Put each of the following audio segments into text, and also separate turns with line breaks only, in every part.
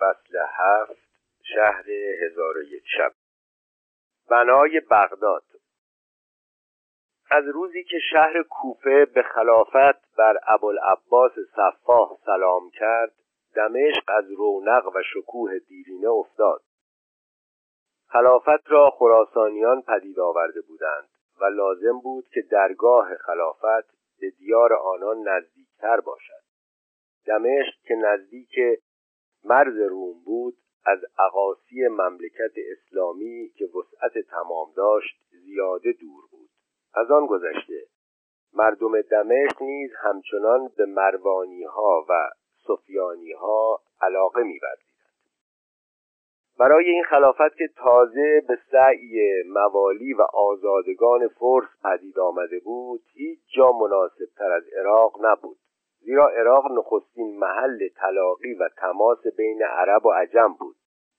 فصل هفت شهر هزار و یک شب. بنای بغداد. از روزی که شهر کوفه به خلافت بر ابوالعباس صفاح سلام کرد دمشق از رونق و شکوه دیرینه افتاد. خلافت را خراسانیان پدید آورده بودند و لازم بود که درگاه خلافت به دیار آنان نزدیکتر باشد. دمشق که نزدیک مرز روم بود از عقاسی مملکت اسلامی که وسعت تمام داشت زیاده دور بود. از آن گذشته مردم دمشق نیز همچنان به مروانی ها و سفیانی ها علاقه می‌ورزیدند برای این خلافت که تازه به سعی موالی و آزادگان فرس پدید آمده بود هیچ جا مناسب تر از عراق نبود. زیرا عراق نخستین محل تلاقی و تماس بین عرب و عجم بود.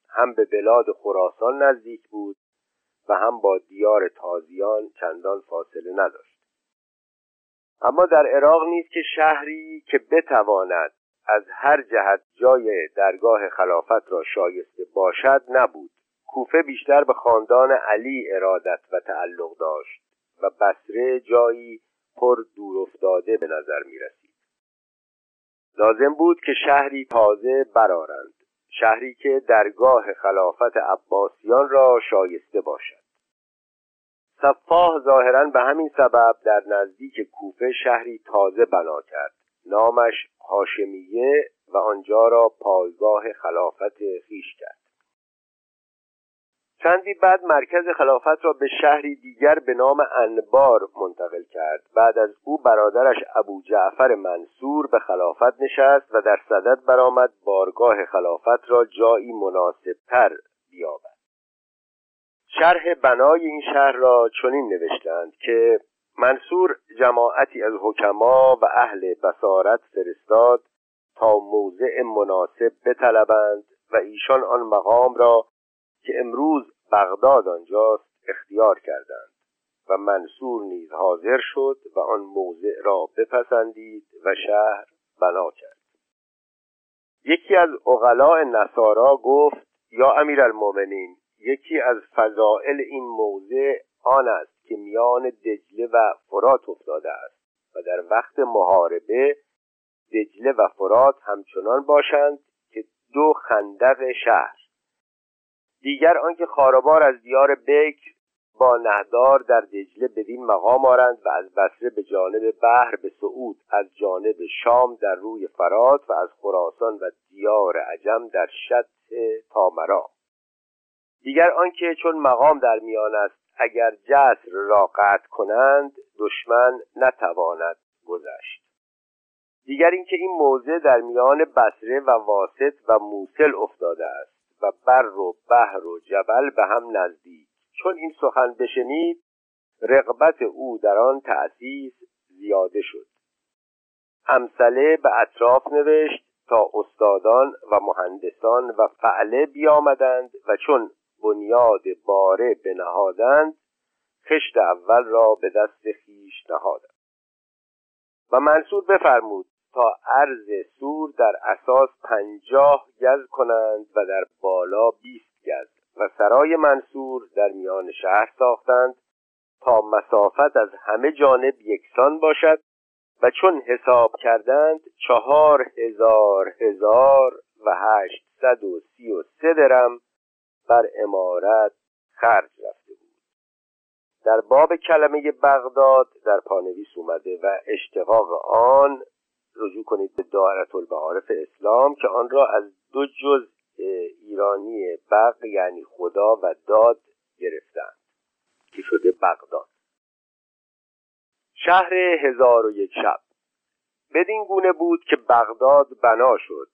هم به بلاد خراسان نزدیک بود و هم با دیار تازیان چندان فاصله نداشت. اما در عراق نیست که شهری که بتواند از هر جهت جای درگاه خلافت را شایسته باشد نبود. کوفه بیشتر به خاندان علی ارادت و تعلق داشت و بسره جایی پر دور افتاده به نظر می رسید. لازم بود که شهری تازه برارند شهری که درگاه خلافت عباسیان را شایسته باشد. صفاح ظاهرا به همین سبب در نزدیک کوفه شهری تازه بنا کرد. نامش هاشمیه و آنجا را پایگاه خلافت خیش کرد. چندی بعد مرکز خلافت را به شهری دیگر به نام انبار منتقل کرد. بعد از او برادرش ابو جعفر منصور به خلافت نشست و در صدد برآمد بارگاه خلافت را جایی مناسبتر بیابد. شرح بنای این شهر را چنین نوشتند که منصور جماعتی از حکما و اهل بصارت فرستاد تا موضع مناسب بطلبند و ایشان آن مقام را که امروز بغداد آنجاست اختیار کردند و منصور نیز حاضر شد و آن موضع را بپسندید و شهر بنا کرد. یکی از اغلاء نصارا گفت یا امیرالمؤمنین یکی از فضائل این موضع آن است که میان دجله و فرات افتاده است و در وقت محاربه دجله و فرات همچنان باشند که دو خندق شهر دیگر آنکه خاربار از دیار بکر با نهدار در دجله بدین مقام آرند و از بصره به جانب بحر به صعود از جانب شام در روی فرات و از خراسان و دیار عجم در شط تامرا دیگر آنکه چون مقام در میان است اگر جسر را قطع کنند دشمن نتواند گذشت. دیگر اینکه این موضع در میان بصره و واسط و موسل افتاده است. و بر و بحر و جبل به هم نزدیک. چون این سخن بشنید رغبت او در آن تأسیس زیاده شد. همسله به اطراف نوشت تا استادان و مهندسان و فعله بیامدند و چون بنیاد باره بنهادند خشت اول را به دست خیش نهادند. و منصور بفرمود تا عرض سور در اساس پنجاه گز کنند و در بالا بیست گز و سرای منصور در میان شهر ساختند تا مسافت از همه جانب یکسان باشد و چون حساب کردند چهار هزار هزار و هشتصد و سی و سه درم بر امارت خرج رفته بود. در باب کلمه بغداد در پانویس اومده و اشتقاق آن رجوع کنید به دائرت المعارف اسلام که آن را از دو جز ایرانی بغ یعنی خدا و داد گرفتند که شده بغداد. شهر هزار و یک شب. بدین گونه بود که بغداد بنا شد.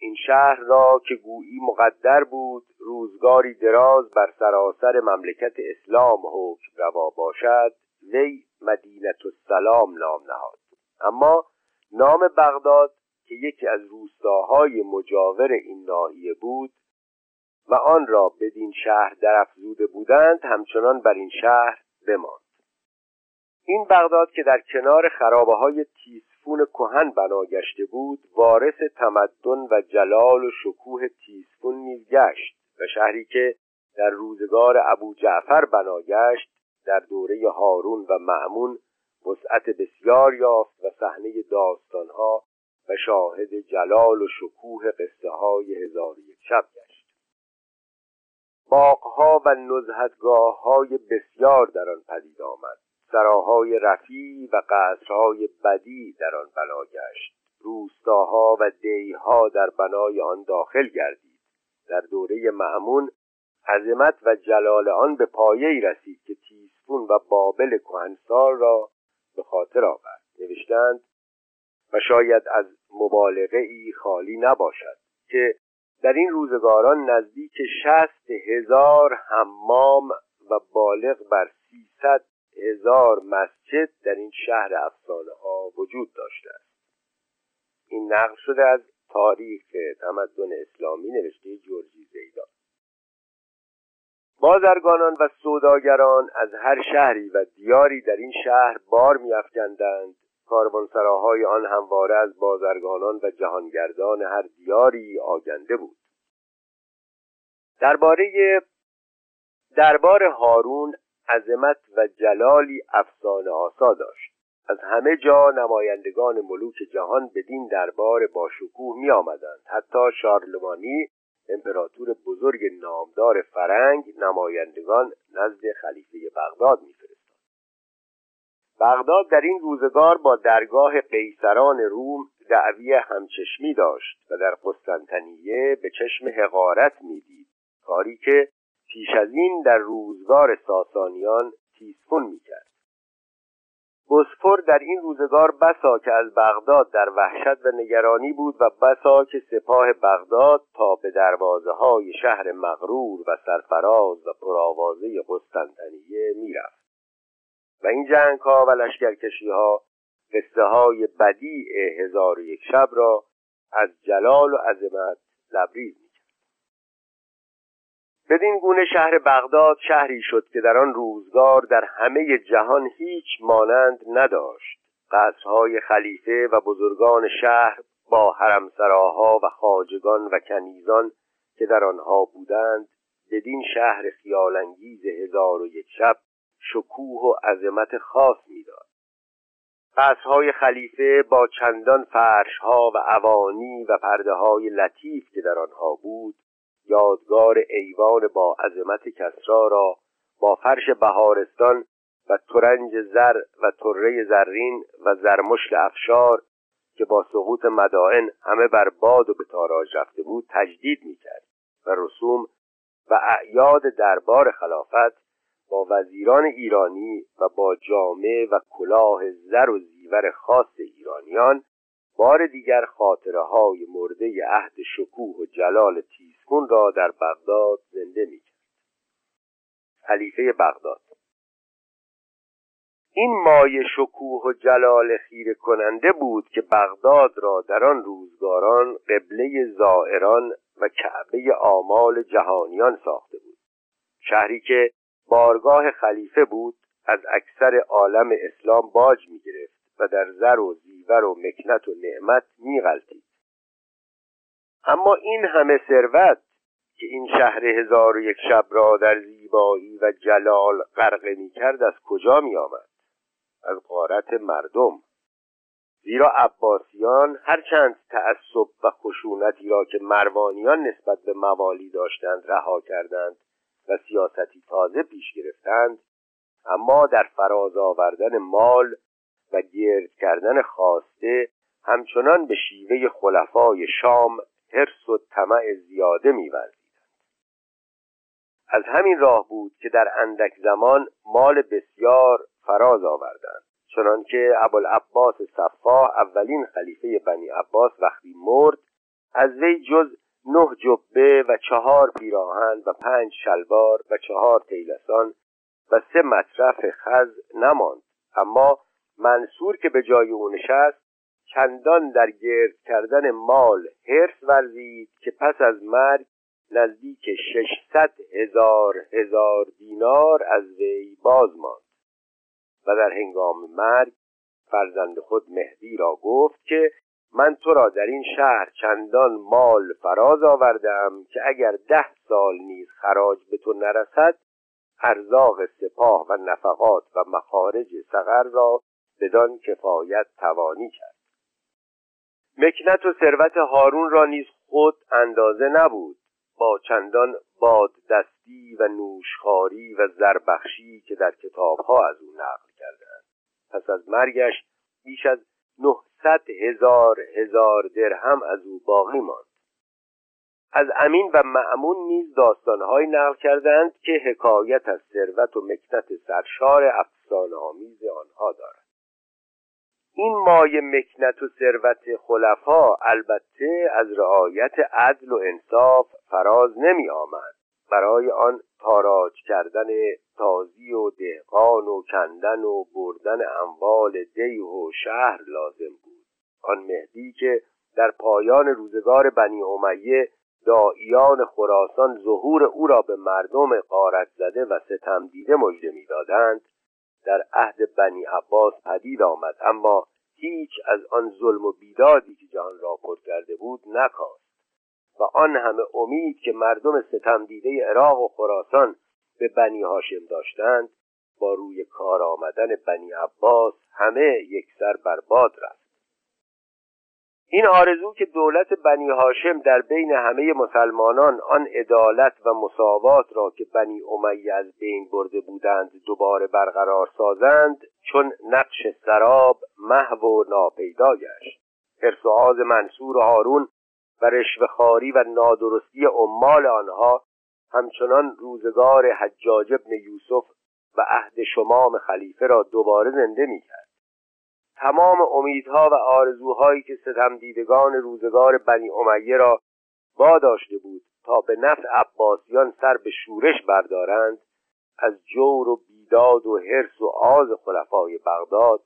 این شهر را که گویی مقدر بود روزگاری دراز بر سراسر مملکت اسلام حکم روا باشد وی مدینت السلام نام نهاد. اما نام بغداد که یکی از روستاهای مجاور این ناحیه بود و آن را بدین شهر درافزوده بودند همچنان بر این شهر بماند. این بغداد که در کنار خرابه های تیسفون کهن بنا گشته بود وارث تمدن و جلال و شکوه تیسفون نیز گشت و شهری که در روزگار ابو جعفر بنا گشت در دوره هارون و معمون وسعت بسیار یافت و صحنه داستانها و شاهد جلال و شکوه قصه های هزار یک شب گشت. باغها و نزهتگاه های بسیار در آن پدید آمد. سراهای رفیع و قصرهای بدی در آن بنا گشت. روستاها و دیها در بنای آن داخل گردید. در دوره معمون عظمت و جلال آن به پایه رسید که تیسفون و بابل کهنسال را به خاطر آورد. نوشتند و شاید از مبالغه ای خالی نباشد که در این روزگاران نزدیک شست هزار حمام و بالغ بر سیصد هزار مسجد در این شهر افسانه ها وجود داشته است. این نقل شده از تاریخ تمدن اسلامی نوشته جورجی زیدان. بازرگانان و سوداگران از هر شهری و دیاری در این شهر بار میافکندند. کاروانسراهای آن همواره از بازرگانان و جهانگردان هر دیاری آگنده بود. درباره دربار هارون عظمت و جلالی افسانه آسا داشت. از همه جا نمایندگان ملوک جهان بدین دربار با شکوه می آمدند حتی شارلمانی امپراتور بزرگ نامدار فرنگ نمایندگان نزد خلیفه بغداد میفرستاد. بغداد در این روزگار با درگاه قیصران روم دعوی همچشمی داشت و در قسطنطنیه به چشم حقارت می‌دید کاری که پیش از این در روزگار ساسانیان تیسفون می‌کرد. بسفور در این روزگار بسا که از بغداد در وحشت و نگرانی بود و بسا که سپاه بغداد تا به دروازه های شهر مغرور و سرفراز و پرآوازه قسطنطنیه می‌رفت. و این جنگ ها و لشکرکشی ها قصه های بدیع هزار یک شب را از جلال و عظمت لبریز بدین گونه شهر بغداد شهری شد که در آن روزگار در همه جهان هیچ مانند نداشت. قصرهای خلیفه و بزرگان شهر با حرمسراها و خاجگان و کنیزان که در آنها بودند بدین شهر خیالانگیز هزار و یک شب شکوه و عظمت خاص می‌داد. قصرهای خلیفه با چندان فرشها و اوانی و پرده های لطیف که در آنها بود یادگار ایوان با عظمت کسرا را با فرش بهارستان و ترنج زر و طره زرین و زرمشل افشار که با سقوط مدائن همه بر باد و به تاراج رفته بود تجدید می‌کرد و رسوم و اعیاد دربار خلافت با وزیران ایرانی و با جامعه و کلاه زر و زیور خاص ایرانیان بار دیگر خاطره های مرده عهد شکوه و جلال تیسکون را در بغداد زنده می کرد. خلیفه بغداد این مایه شکوه و جلال خیره کننده بود که بغداد را در آن روزگاران قبله زائران و کعبه آمال جهانیان ساخته بود شهری که بارگاه خلیفه بود از اکثر عالم اسلام باج می گرفت و در زر و زیور و مکنت و نعمت میغلطید اما این همه ثروت که این شهر هزار و یک شب را در زیبایی و جلال غرقه می‌کرد از کجا می آمد؟ از قارت مردم زیرا عباسیان هرچند تعصب و خشونتی را که مروانیان نسبت به موالی داشتند رها کردند و سیاستی تازه پیش گرفتند اما در فراز آوردن مال و گرد کردن خواسته همچنان به شیوه خلفای شام حرس و طمع زیاده می‌ورزیدند. از همین راه بود که در اندک زمان مال بسیار فراز آوردند چنانکه ابوالعباس صفا اولین خلیفه بنی عباس وقتی مرد از وی جز نه جبه و چهار پیراهن و پنج شلوار و چهار تیلسان و سه مصرف خز نماند. اما منصور که به جای او نشست چندان در گرد کردن مال حرس ورزید که پس از مرگ نزدیک ششصد هزار هزار دینار از وی باز ماند. و در هنگام مرگ فرزند خود مهدی را گفت که من تو را در این شهر چندان مال فراز آوردم که اگر ده سال نیز خراج به تو نرسد ارزاق سپاه و نفقات و مخارج سغر را بدان کفایت توانی کرد. مکنت و ثروت هارون را نیز خود اندازه نبود با چندان باد دستی و نوشخاری و زربخشی که در کتابها از او نقل کردند پس از مرگش بیش از نهصد هزار هزار درهم از او باقی ماند. از امین و معمون نیز داستانهایی نقل کردند که حکایت از ثروت و مکنت سرشار افسانه آمیز آنها دارد. این مایه مکنت و ثروت خلفا البته از رعایت عدل و انصاف فراز نمی آمد. برای آن تاراج کردن تازی و دهقان و کندن و بردن اموال دیه و شهر لازم بود. آن مهدی که در پایان روزگار بنی امیه دائیان خراسان ظهور او را به مردم قارت زده و ستم دیده مژده می‌دادند در عهد بنی عباس پدید آمد اما هیچ از آن ظلم و بیدادی که جهان را پر کرده بود نکاست و آن همه امید که مردم ستم دیده عراق و خراسان به بنی هاشم داشتند با روی کار آمدن بنی عباس همه یکسر برباد رفت. این آرزو که دولت بنی هاشم در بین همه مسلمانان آن عدالت و مساوات را که بنی امیه از بین برده بودند دوباره برقرار سازند چون نقش سراب محو و ناپیدا گشت. ارسعاز منصور و هارون و رشوهخواری و نادرستی عمال آنها همچنان روزگار حجاج ابن یوسف و عهد شمام خلیفه را دوباره زنده می‌کرد. تمام امیدها و آرزوهایی که ستم دیدگان روزگار بنی امیه را داشته بود تا به نفع عباسیان سر به شورش بردارند از جور و بیداد و حرس و آز خلفای بغداد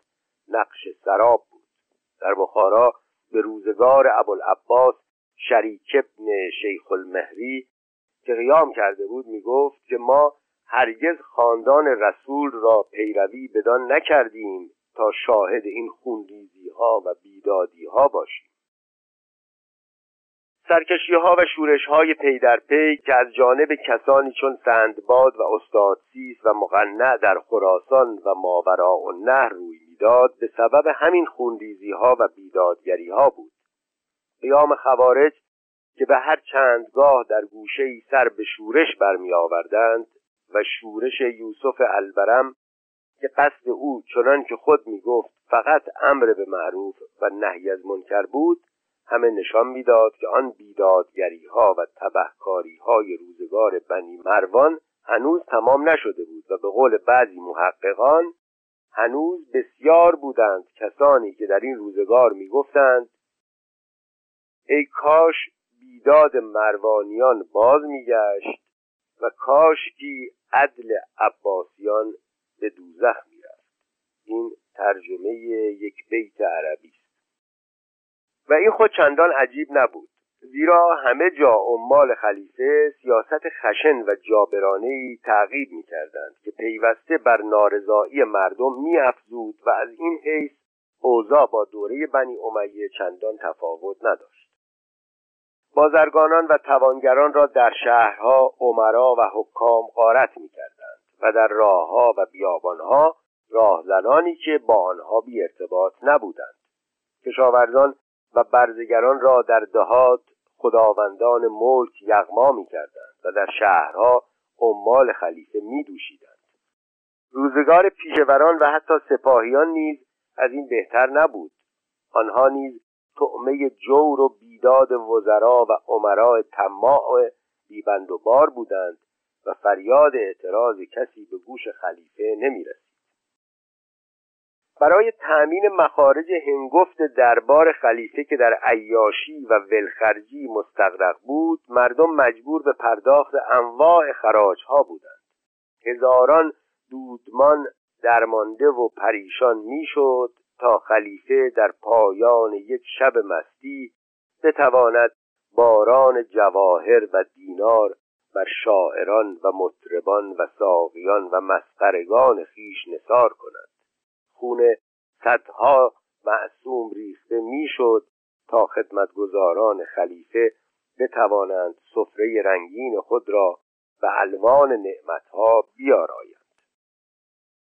نقش سراب بود. در بخارا به روزگار ابوالعباس شریک ابن شیخ المهری که قیام کرده بود می‌گفت که ما هرگز خاندان رسول را پیروی بدان نکردیم. تا شاهد این خونریزی ها و بیدادی ها باشیم. سرکشی ها و شورش های پی در پی که از جانب کسانی چون سنباد و استادسیس و مقنع در خراسان و ماوراءالنهر روی می‌داد به سبب همین خونریزی ها و بیدادگری ها بود. قیام خوارج که به هر چندگاه در گوشه سر به شورش برمی آوردند و شورش یوسف البرم که قصد او چنان که خود می گفت فقط امر به معروف و نهی از منکر بود همه نشان می‌داد که آن بیدادگری ها و تبهکاری های روزگار بنی مروان هنوز تمام نشده بود و به قول بعضی محققان هنوز بسیار بودند کسانی که در این روزگار می‌گفتند ای کاش بیداد مروانیان باز میگشت و کاش کی عدل عباسیان به دوزخ می‌رفت. این ترجمه یک بیت عربی است. و این خود چندان عجیب نبود زیرا همه جا عمال خلیفه سیاست خشن و جابرانه تعقیب می کردند که پیوسته بر نارضایی مردم می افزود و از این حیث اوضاع با دوره بنی امیه چندان تفاوت نداشت. بازرگانان و توانگران را در شهرها عمرا و حکام غارت می کردند و در راهها و بیابانها راهزنانی که با آنها بی ارتباط نبودند کشاورزان و برزگران را در دهات خداوندان ملک یغما می کردند و در شهرها عمال خلیفه می دوشیدند. روزگار پیشوران و حتی سپاهیان نیز از این بهتر نبود آنها نیز طعمه جور و بیداد وزرا و عمراء طماع بیبند و بار بودند و فریاد اعتراض کسی به گوش خلیفه نمی رسید. برای تأمین مخارج هنگفت دربار خلیفه که در عیاشی و ولخرجی مستقرق بود مردم مجبور به پرداخت انواع خراج ها بودند هزاران دودمان درمانده و پریشان می‌شد تا خلیفه در پایان یک شب مستی بتواند باران جواهر و دینار بر شاعران و مطربان و ساقیان و مسخرگان خیش نثار کند. خون صدها معصوم ریخته می‌شد تا خدمتگزاران خلیفه بتوانند سفره رنگین خود را به الوان نعمتها بیارایند.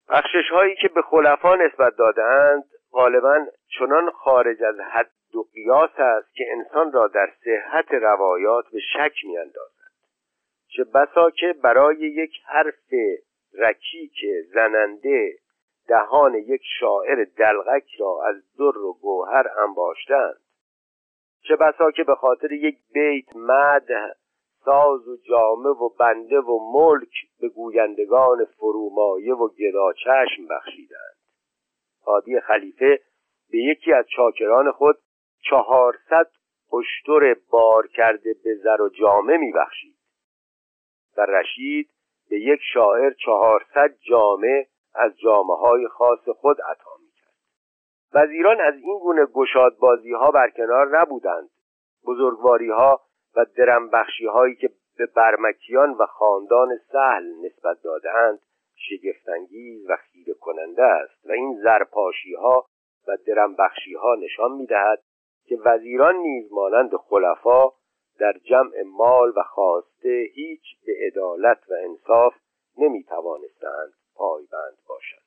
بخشش هایی که به خلفا نسبت دادند غالبا چنان خارج از حد و قیاس است که انسان را در صحت روایات به شک میاندازد. چه بسا که برای یک حرف رکیک زننده دهان یک شاعر دلغک را از در و گوهر انباشتند. چه بسا که به خاطر یک بیت مد ساز و جامه و بنده و ملک به گویندگان فرومایه و گداچشم بخشیدند. حادی خلیفه به یکی از چاکران خود چهارصد اشتر بار کرده به زر و جامه میبخشید. و رشید به یک شاعر چهارصد جامه از جامعه های خاص خود عطا می‌کرد. وزیران از این گونه گشاد بازی ها برکنار نبودند. بزرگواری ها و درمبخشی هایی که به برمکیان و خاندان سهل نسبت دادهاند شگفتانگیز و خیره کننده است و این زرپاشی ها و درمبخشی ها نشان می‌دهد که وزیران نیز مانند خلفا در جمع مال و خواسته هیچ به عدالت و انصاف نمی توانستند پایبند باشند.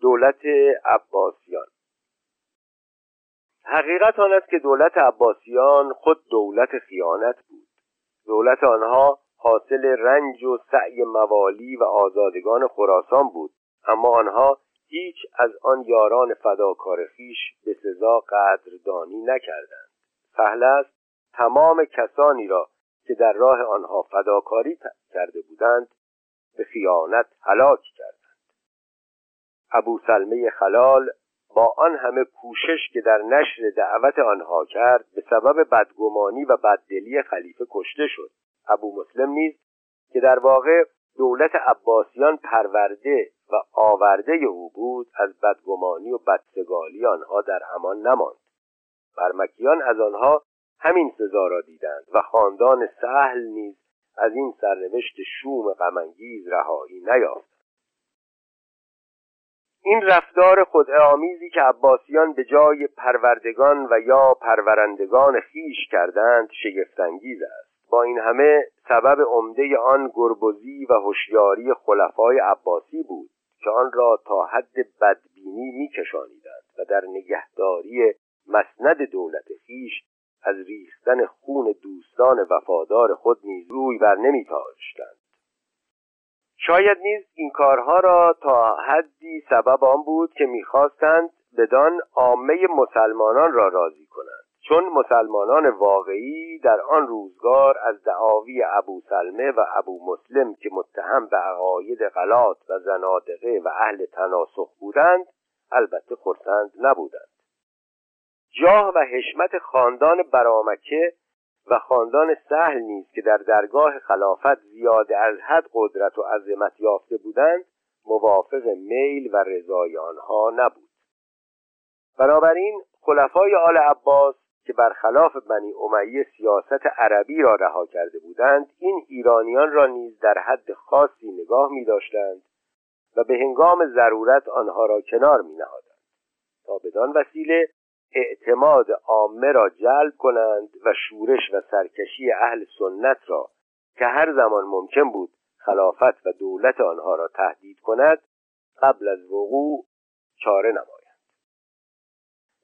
دولت عباسیان. حقیقت آن است که دولت عباسیان خود دولت خیانت بود. دولت آنها حاصل رنج و سعی موالی و آزادگان خراسان بود اما آنها هیچ از آن یاران فداکار خیش به سزا قدردانی نکردند. سهل است تمام کسانی را که در راه آنها فداکاری کرده بودند به خیانت هلاک کردند. ابو سلمه خلال با آن همه کوشش که در نشر دعوت آنها کرد به سبب بدگمانی و بددلی خلیفه کشته شد. ابو مسلم نیز که در واقع دولت عباسیان پرورده و آورده او بود از بدگمانی و بدسگالی آنها در امان نماند. برمکیان از آنها همین سزا را دیدند و خاندان سهل نیز از این سرنوشت شوم غمانگیز رهایی نیافت این رفتار خودآمیزی که عباسیان به جای پروردگان و یا پرورندگان خیش کردند شگفتانگیز است. با این همه سبب عمده آن گربزی و هوشیاری خلفای عباسی بود که آن را تا حد بدبینی میکشانیدند و در نگهداری مسند دولت خیش از ریختن خون دوستان وفادار خود نیز روی بر نمیتاشتند شاید نیز این کارها را تا حدی سبب آن بود که می‌خواستند بدان عامه مسلمانان را راضی کنند. چون مسلمانان واقعی در آن روزگار از دعاوی ابو سلمه و ابو مسلم که متهم به عقاید غلات و زنادقه و اهل تناسخ بودند البته خرسند نبودند. جاه و حشمت خاندان برامکه و خاندان سهل نیز که در درگاه خلافت زیاده از حد قدرت و عظمت یافته بودند موافق میل و رضای آنها نبود. بنابراین خلفای آل عباس که برخلاف بنی امیه سیاست عربی را رها کرده بودند این ایرانیان را نیز در حد خاصی نگاه می داشتند و به هنگام ضرورت آنها را کنار می نهادند تا بدان وسیله اعتماد عامه را جلب کنند و شورش و سرکشی اهل سنت را که هر زمان ممکن بود خلافت و دولت آنها را تهدید کند قبل از وقوع چاره نمایند.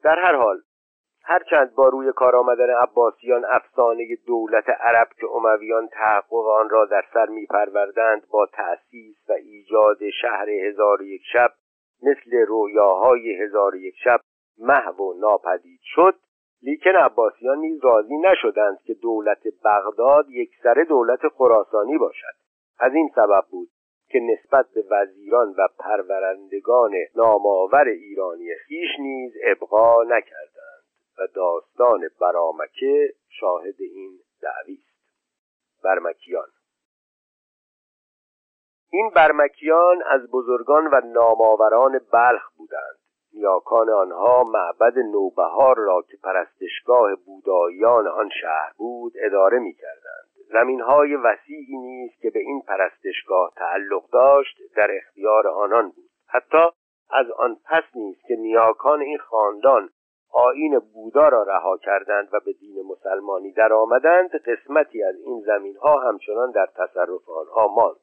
در هر حال هرچند با روی کار آمدن عباسیان افسانه دولت عرب که امویان تحقق آن را در سر میپروردند با تأسیس و ایجاد شهر هزار یک شب مثل رویاهای هزار یک شب محو و ناپدید شد لیکن عباسیان نیز راضی نشدند که دولت بغداد یک سر دولت خراسانی باشد. از این سبب بود که نسبت به وزیران و پرورندگان نامآور ایرانی خیش نیز ابقا نکردند و داستان برامکه شاهد این دعوی است. برمکیان این برمکیان از بزرگان و نامآوران بلخ بودند. نیاکان آنها معبد نوبهار را که پرستشگاه بوداییان آن شهر بود اداره می کردند زمین های وسیعی نیز که به این پرستشگاه تعلق داشت در اختیار آنان بود. حتی از آن پس نیست که نیاکان این خاندان آین بودا را رها کردند و به دین مسلمانی در آمدند قسمتی از این زمین ها همچنان در تصرف آنها ماند.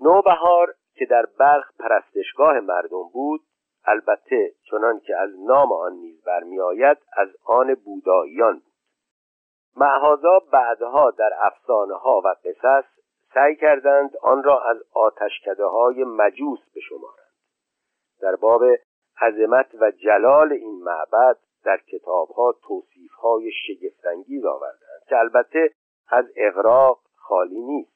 نوبهار که در بلخ پرستشگاه مردم بود البته چنان که از نام آن نیز برمیآید از آن بوداییان بود. معهازا بعدها در افسانه ها و قصص سعی کردند آن را از آتشکده های مجوس بشمارند. در باب عظمت و جلال این معبد در کتابها توصیفهای شگفتانگیز آوردند که البته از اغراق خالی نیست.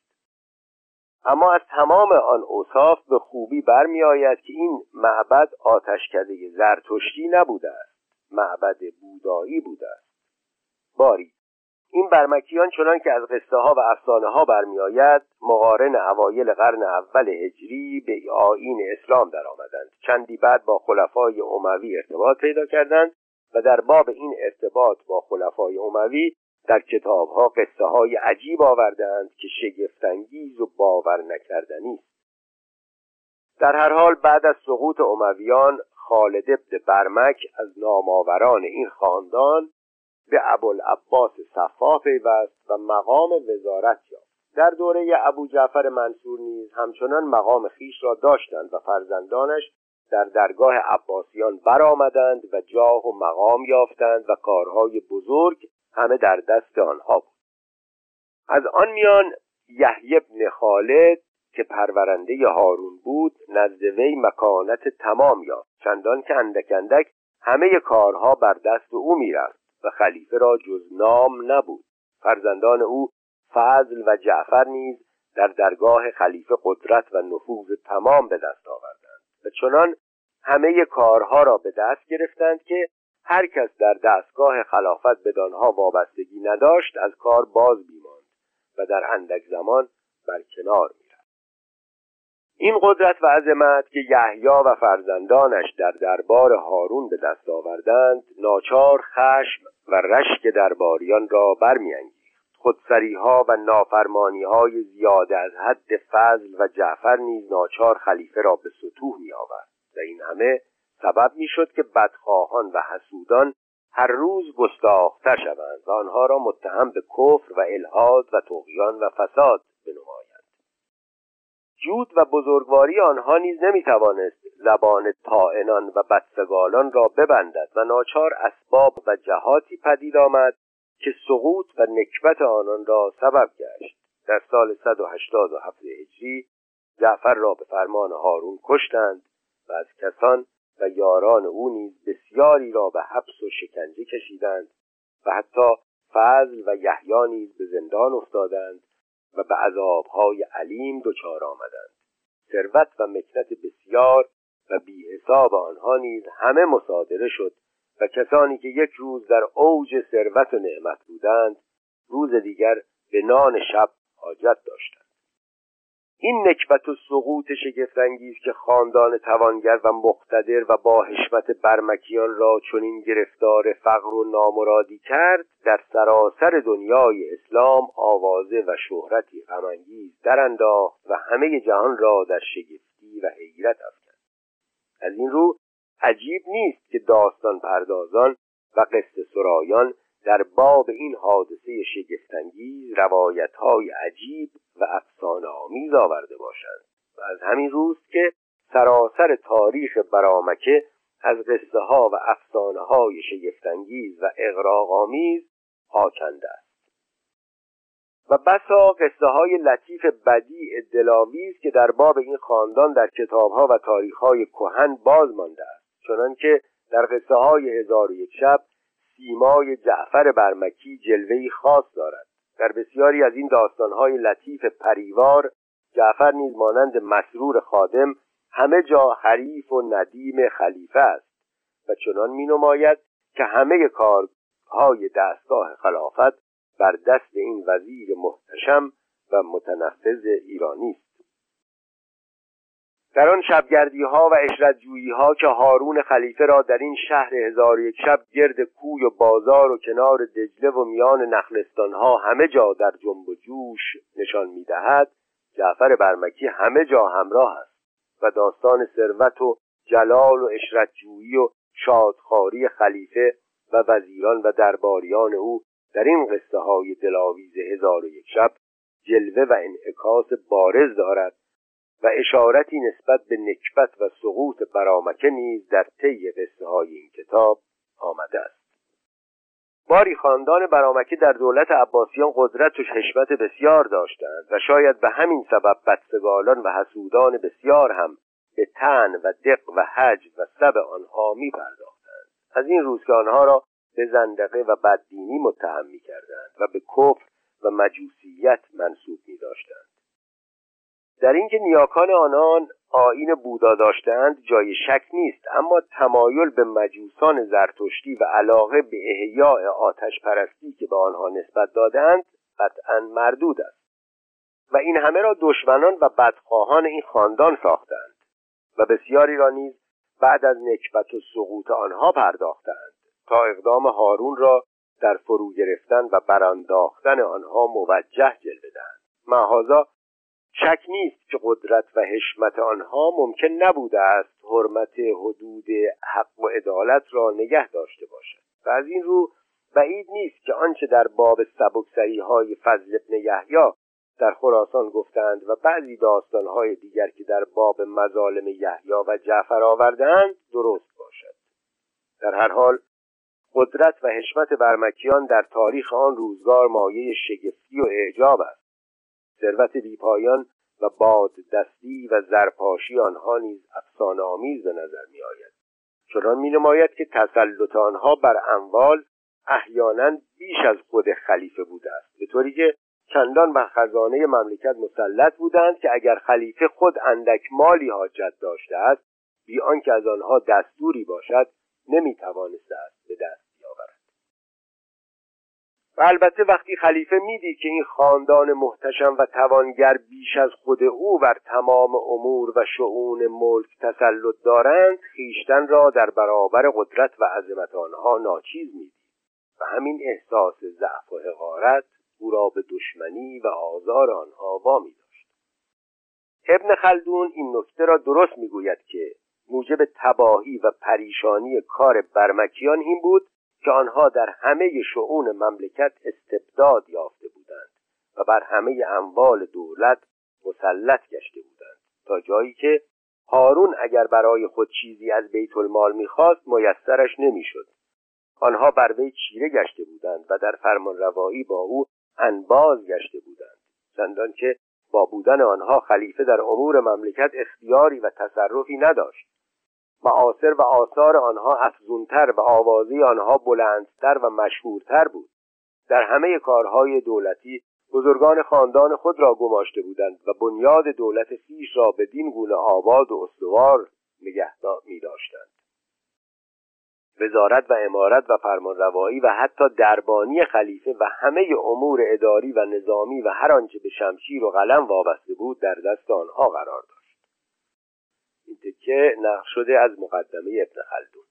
اما از تمام آن اوصاف به خوبی برمیآید که این معبد آتشکده زرتشتی نبوده است. معبد بودایی بوده است. باری این برمکیان چنان که از قصه ها و افسانه ها برمیآید مقارن اوایل قرن اول هجری به آیین اسلام درآمدند. چندی بعد با خلفای اموی ارتباط پیدا کردند و در باب این ارتباط با خلفای اموی در کتابها قصه های عجیب آوردند که شگفتانگیز و باور نکردنی است. در هر حال بعد از سقوط امویان خالد ابن برمک از نامآوران این خاندان به ابوالعباس صفا پیوست و مقام وزارت یافت. در دوره ابو جعفر منصور نیز همچنان مقام خیش را داشتند و فرزندانش در درگاه عباسیان برآمدند و جاه و مقام یافتند و کارهای بزرگ همه در دست آنها بود. از آن میان یحیی بن خالد که پرورنده هارون بود نزد وی مکانت تمام یافت. چندان که اندک اندک همه کارها بر دست او می‌رفت و خلیفه را جز نام نبود. فرزندان او فضل و جعفر نیز در درگاه خلیفه قدرت و نفوذ تمام به دست آوردند و چنان همه کارها را به دست گرفتند که هر کس در دستگاه خلافت به دانها وابستگی نداشت از کار باز بیماند و در اندک زمان بر کنار می‌رفت. این قدرت و عظمت که یحیی و فرزندانش در دربار هارون به دست آوردند ناچار خشم و رشک درباریان را برمیانگیخت. خودسری ها و نافرمانی های زیاده از حد فضل و جعفر نیز ناچار خلیفه را به سطوح می آورد و این همه سبب می‌شد که بدخواهان و حسودان هر روز گستاختر شوند و آنها را متهم به کفر و الهاد و تغیان و فساد بنمایند. جود و بزرگواری آنها نیز نمی‌توانست زبان طائنان و بدسگالان را ببندد و ناچار اسباب و جهاتی پدید آمد که سقوط و نکبت آنان را سبب گشت. در سال 187 هجری جعفر را به فرمان هارون کشتند و از کسان و یاران او نیز بسیاری را به حبس و شکنجه کشیدند و حتی فضل و یحیی نیز به زندان افتادند و به عذابهای علیم دچار آمدند. ثروت و مکنت بسیار و بی حساب آنها نیز همه مصادره شد و کسانی که یک روز در اوج ثروت و نعمت بودند روز دیگر به نان شب حاجت داشتند. این نکبت و سقوط شگفتانگیز که خاندان توانگر و مقتدر و با حشمت برمکیان را چنین گرفتار فقر و نامرادی کرد در سراسر دنیای اسلام آوازه و شهرتی غمانگیز درانداخت و همه جهان را در شگفتی و حیرت افکند از این رو عجیب نیست که داستان پردازان و قصه سرایان در باب این حادثه شگفتانگیز روایتهای عجیب و افسانه آمیز آورده باشند و از همین روست که سراسر تاریخ برامکه از قصه ها و افسانه های شگفتانگیز و اغراقآمیز آکنده است. و بسا قصه های لطیف بدی دلاویز که در باب این خاندان در کتابها و تاریخهای کهن باز مانده است چنانکه در قصه های هزار و یک شب سیمای جعفر برمکی جلوهی خاص دارد. در بسیاری از این داستانهای لطیف پریوار جعفر نیز مانند مسرور خادم همه جا حریف و ندیم خلیفه است و چنان می نماید که همه کارهای دستگاه خلافت بر دست این وزیر محتشم و متنفذ ایرانی است. در آن شبگردی ها و اشرت جویی ها که هارون خلیفه را در این شهر هزار یک شب گرد کوی و بازار و کنار دجله و میان نخلستان ها همه جا در جنب و جوش نشان می دهد جعفر برمکی همه جا همراه است و داستان ثروت و جلال و اشرتجویی و شادخاری خلیفه و وزیران و درباریان او در این قصه های دلاویز هزار و یک شب جلوه و انعکاس بارز دارد و اشارتی نسبت به نکبت و سقوط برامکه نیز در طی قصه های این کتاب آمده است. باری خاندان برامکه در دولت عباسیان قدرت و حشمت بسیار داشتند و شاید به همین سبب بدسگالان و حسودان بسیار هم به تن و دق و حج و سب آنها می پرداختند از این روز که آنها را به زندقه و بددینی متهم می کردند و به کفر و مجوسیت منصوب می داشتند در اینکه نیاکان آنان آین بودا داشتند جای شک نیست. اما تمایل به مجوسان زرتشتی و علاقه به احیاء آتش پرستی که به آنها نسبت دادند قطعا مردود است. و این همه را دشمنان و بدخواهان این خاندان ساختند و بسیاری را نیز بعد از نکبت و سقوط آنها پرداختند تا اقدام هارون را در فرو گرفتن و برانداختن آنها موجه جلوه دهند. محاذا شک نیست که قدرت و حشمت آنها ممکن نبوده است حرمت حدود حق و عدالت را نگه داشته باشد. و از این رو بعید نیست که آنچه در باب سبکسری های فضل ابن یحیی در خراسان گفتند و بعضی داستانهای دیگر که در باب مظالم یحیی و جعفر آوردند درست باشد. در هر حال قدرت و حشمت برمکیان در تاریخ آن روزگار مایه شگفتی و اعجاب است. ثروت بیپایان و باد دستی و زرپاشی آنها نیز افسانه آمیز به نظر می آید چنان می نماید که تسلط آنها بر اموال احیانا بیش از خود خلیفه بوده است به طوری که چندان بر خزانه مملکت مسلط بودند که اگر خلیفه خود اندک مالی حاجت داشته است بی آنکه از آنها دستوری باشد نمی توانسته است به دست و البته وقتی خلیفه می‌دید که این خاندان محتشم و توانگر بیش از خود او بر تمام امور و شعون ملک تسلط دارند خیشتن را در برابر قدرت و عظمت آنها ناچیز می‌دید. و همین احساس ضعف و حقارت او را به دشمنی و آزار آنها وامی داشت ابن خلدون این نکته را درست می‌گوید که موجب تباهی و پریشانی کار برمکیان این بود که آنها در همه شعون مملکت استبداد یافته بودند و بر همه اموال دولت مسلط گشته بودند تا جایی که هارون اگر برای خود چیزی از بیت المال می‌خواست میسرش نمی‌شد. آنها بر وی چیره گشته بودند و در فرمان روایی با او انباز گشته بودند چندان که با بودن آنها خلیفه در امور مملکت اختیاری و تصرفی نداشت. معاصر و آثار آنها افزونتر و آوازی آنها بلندتر و مشهورتر بود. در همه کارهای دولتی بزرگان خاندان خود را گماشته بودند و بنیاد دولت خیش را بدین گونه آباد و استوار نگه می داشتند وزارت و امارت و فرمانروایی و حتی دربانی خلیفه و همه امور اداری و نظامی و هر آنچه به شمشیر و قلم وابسته بود در دست آنها قرار داشت این تکه نقش شده از مقدمه ابن خلدون.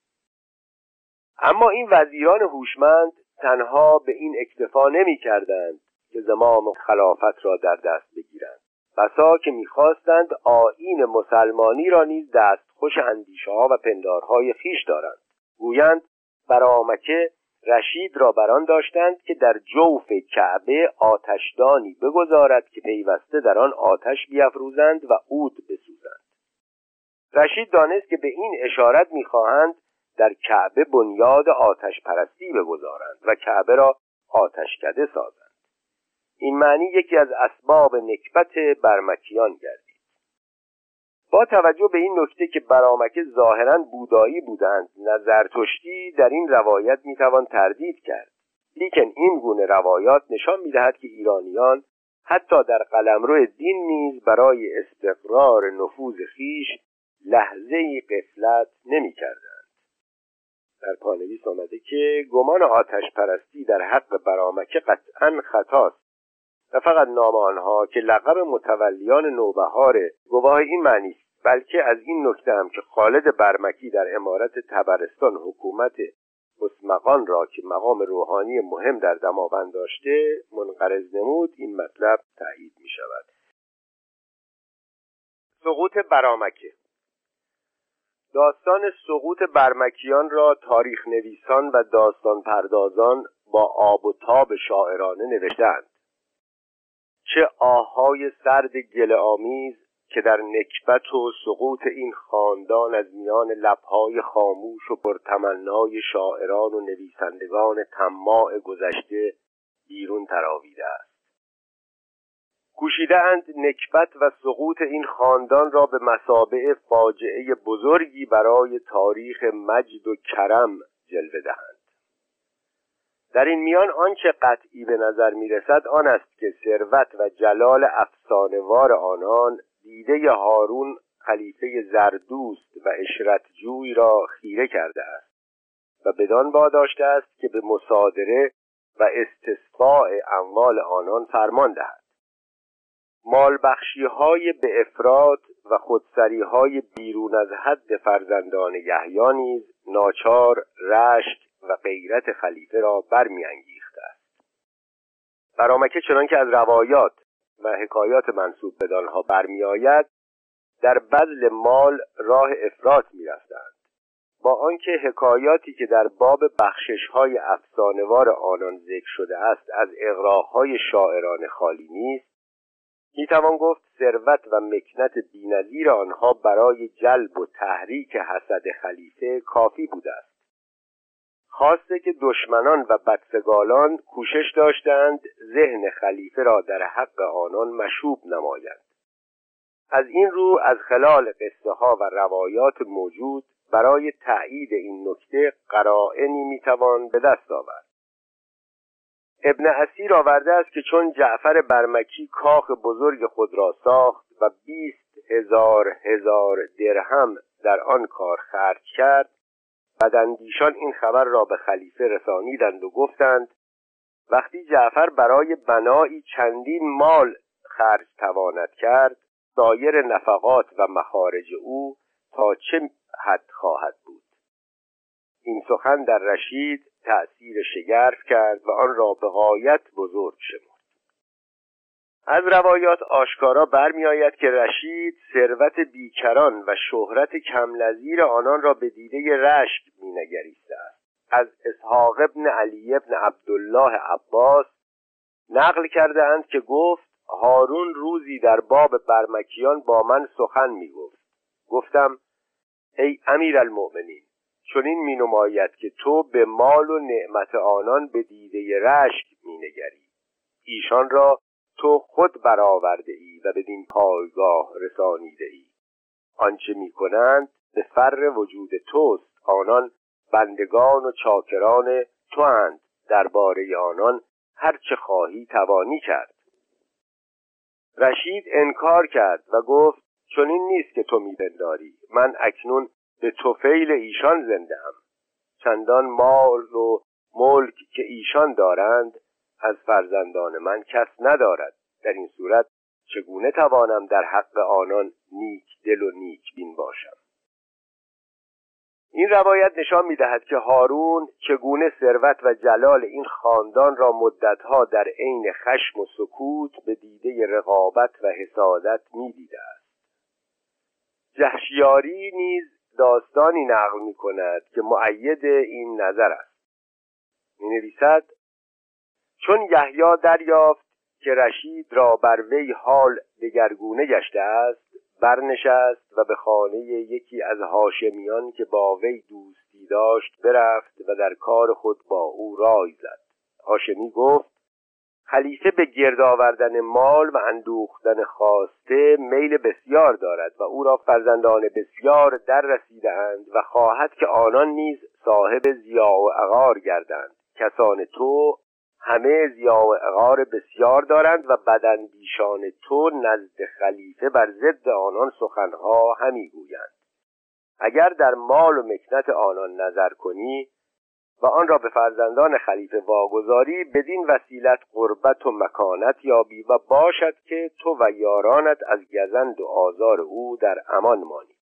اما این وزیران هوشمند تنها به این اکتفا نمی کردند که زمام خلافت را در دست بگیرند. بسا که می‌خواستند آین مسلمانی را نیز خوش اندیشه ها و پندارهای خیش دارند. گویند برامکه رشید را بران داشتند که در جوف کعبه آتشدانی بگذارد که پیوسته در آن آتش بیافروزند و عود بسوزند رشید دانست که به این اشارت می‌خواهند در کعبه بنیاد آتش پرستی بگذارند و کعبه را آتشکده سازند. این معنی یکی از اسباب نکبت برمکیان گردید. با توجه به این نکته که برامکه ظاهرا بودایی بودند نظرتشتی در این روایت می‌توان تردید کرد. لیکن این گونه روایات نشان می‌دهد که ایرانیان حتی در قلمرو دین نیز برای استقرار نفوذ خیش لحظه ای قفلت نمی کردند. در پانویس آمده که گمان آتش پرستی در حق برامکه قطعا خطاست و فقط نام آنها که لقب متولیان نوبهار گواه این معنی است بلکه از این نکته هم که خالد برمکی در امارت تبرستان حکومت مسمقان را که مقام روحانی مهم در دماوند داشته منقرض نمود این مطلب تایید می شود سقوط برامکه داستان سقوط برمکیان را تاریخ نویسان و داستان پردازان با آب و تاب شاعرانه نوشتند چه آهای سرد گل آمیز که در نکبت و سقوط این خاندان از میان لبهای خاموش و پرتمنای شاعران و نویسندگان طماع گذشته بیرون تراویده است. کوشیدهاند نکبت و سقوط این خاندان را به مسابع فاجعه بزرگی برای تاریخ مجد و کرم جلوه دهند. در این میان آنچه قطعی به نظر می رسد آن است که ثروت و جلال افسانوار آنان دیده هارون خلیفه زردوست و اشرتجوی را خیره کرده است و بدان واداشته است که به مصادره و استصفاع اموال آنان فرمان دهد. مالبخشی های به افراد و خودسری های بیرون از حد فرزندان یحیی ناچار رشک و غیرت خلیفه را برمیانگیخته است. برامکه چنان که از روایات و حکایات منصوب بدانها برمیآید در بذل مال راه افراط می‌رفتند. با آنکه حکایاتی که در باب بخشش های افسانوار آنان ذکر شده است از اغراهای شاعران خالی نیست می‌توان گفت ثروت و مکنت بینظیر آنها برای جلب و تحریک حسد خلیفه کافی بوده است. خواسته که دشمنان و بدسگالان کوشش داشتند ذهن خلیفه را در حق آنان مشوب نمایند. از این رو از خلال قصه ها و روایات موجود برای تأیید این نکته قرائنی می‌توان به دست آورد. ابن اسیر آورده است که چون جعفر برمکی کاخ بزرگ خود را ساخت و بیست هزار هزار درهم در آن کار خرج کرد بداندیشان این خبر را به خلیفه رسانیدند و گفتند وقتی جعفر برای بنایی چندین مال خرج تواند کرد سایر نفقات و مخارج او تا چه حد خواهد بود؟ این سخن در رشید تأثیر شگرف کرد و آن را به غایت بزرگ شمرد. از روایات آشکارا برمیآید که رشید ثروت بیکران و شهرت کمنظیر آنان را به دیده رشک مینگریسته است. از اسحاق ابن علی ابن عبدالله عباس نقل کرده اند که گفت هارون روزی در باب برمکیان با من سخن می گفت گفتم ای امیر المؤمنین چون این می نماید که تو به مال و نعمت آنان به دیده رشک می نگری ایشان را تو خود برآورده ای و بدین پایگاه رسانیده ای آنچه می کنند به فر وجود توست. آنان بندگان و چاکران تو اند درباره آنان هرچه خواهی توانی کرد. رشید انکار کرد و گفت چون این نیست که تو میپنداری. من اکنون به توفیل ایشان زنده هم چندان مال و ملک که ایشان دارند از فرزندان من کس ندارد. در این صورت چگونه توانم در حق آنان نیک دل و نیک بین باشم؟ این روایت نشان می‌دهد که هارون چگونه ثروت و جلال این خاندان را مدتها در عین خشم و سکوت به دیده رقابت و حسادت می‌دیده است. جهشیاری نیز داستانی نقل می کند که معید این نظر است. می نویسد چون یحیی دریافت که رشید را بر وی حال دگرگونه گشته است برنشست و به خانه یکی از هاشمیان که با وی دوستی داشت برفت و در کار خود با او رای زد. هاشمی گفت خلیفه به گرد آوردن مال و اندوختن خواسته میل بسیار دارد و او را فرزندان بسیار در رسیدهاند و خواهد که آنان نیز صاحب زیا و عقار گردند. کسان تو همه زیا و اقار بسیار دارند و بدندیشان تو نزد خلیفه بر ضد آنان سخنها همی گویند. اگر در مال و مکنت آنان نظر کنی و آن را به فرزندان خلیفه واگذاری بدین وسیلت قربت و مکانت یابی و باشد که تو و یارانت از گزند و آزار او در امان مانید.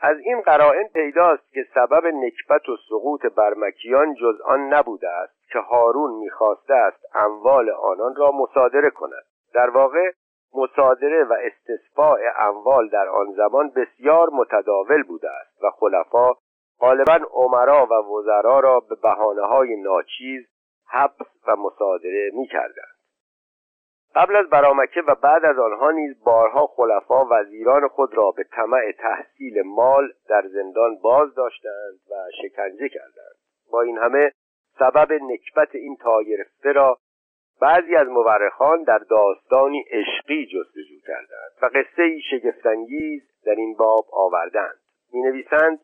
از این قرائن پیداست که سبب نکبت و سقوط برمکیان جز آن نبوده است که هارون می‌خواسته است اموال آنان را مصادره کند. در واقع مصادره و استصفاع اموال در آن زمان بسیار متداول بوده است و خلفا غالبا عمرا و وزرا را به بحانه های ناچیز حبس و مصادره می کردند. قبل از برامکه و بعد از آنها نیز بارها خلفا وزیران خود را به طمع تحصیل مال در زندان باز داشتند و شکنجه کردند با این همه سبب نکبت این تایرفته را بعضی از مورخان در داستانی عشقی جستجو کردند و قصه ای شگفتانگیز در این باب آوردند می نویسند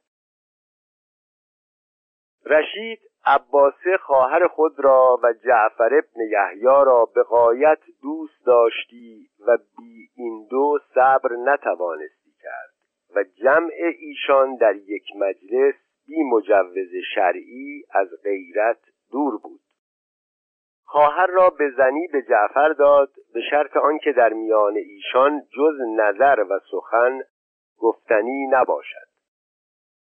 رشید عباسه خواهر خود را و جعفر ابن یحیی را به قایت دوست داشتی و بی این دو صبر نتوانستی کرد و جمع ایشان در یک مجلس بی مجوز شرعی از غیرت دور بود. خواهر را به زنی به جعفر داد به شرط آنکه در میان ایشان جز نظر و سخن گفتنی نباشد.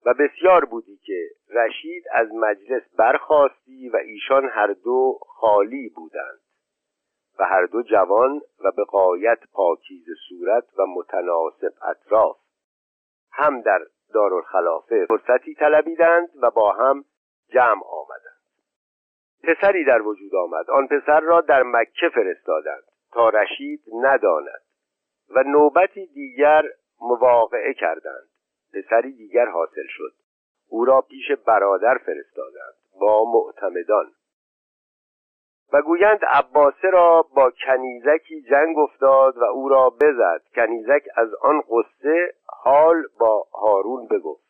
و بسیار بودی که رشید از مجلس برخواستی و ایشان هر دو خالی بودند و هر دو جوان و به قایت پاکیز صورت و متناسب اطراف. هم در دارالخلافه فرصتی طلبیدند و با هم جمع آمدند. پسری در وجود آمد. آن پسر را در مکه فرستادند تا رشید نداند و نوبتی دیگر مواقعه کردند. پسری دیگر حاصل شد. او را پیش برادر فرستادند با معتمدان. و گویند عباسه را با کنیزکی جنگ افتاد و او را بزد. کنیزک از آن قصه حال با هارون بگفت.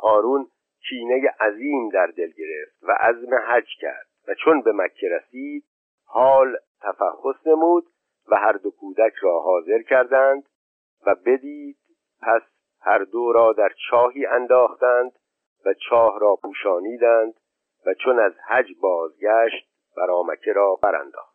هارون کینه عظیم در دل گرفت و عزم حج کرد و چون به مکه رسید حال تفحص نمود و هر دو کودک را حاضر کردند و بدید پس هر دو را در چاهی انداختند و چاه را پوشانیدند و چون از حج بازگشت برامکه را برانداخت.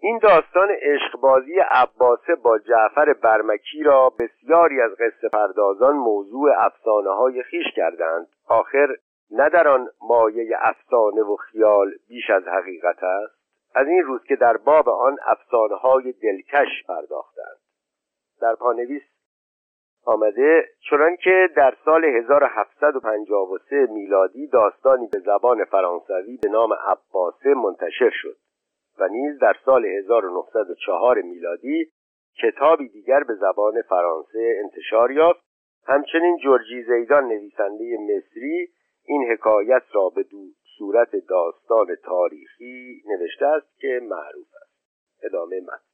این داستان عشقبازی عباسه با جعفر برمکی را بسیاری از قصه پردازان موضوع افسانه های خیش کردند. آخر نه در آن مایه افسانه و خیال بیش از حقیقت است از این روز که در باب آن افسانه های دلکش پرداختند. در پانویس آمده چنان که در سال 1753 میلادی داستانی به زبان فرانسوی به نام عباسه منتشر شد و نیز در سال 1904 میلادی کتابی دیگر به زبان فرانسه انتشار یافت. همچنین جورجی زیدان نویسنده مصری این حکایت را به دو صورت داستان تاریخی نوشته است که معروف است. ادامه متن.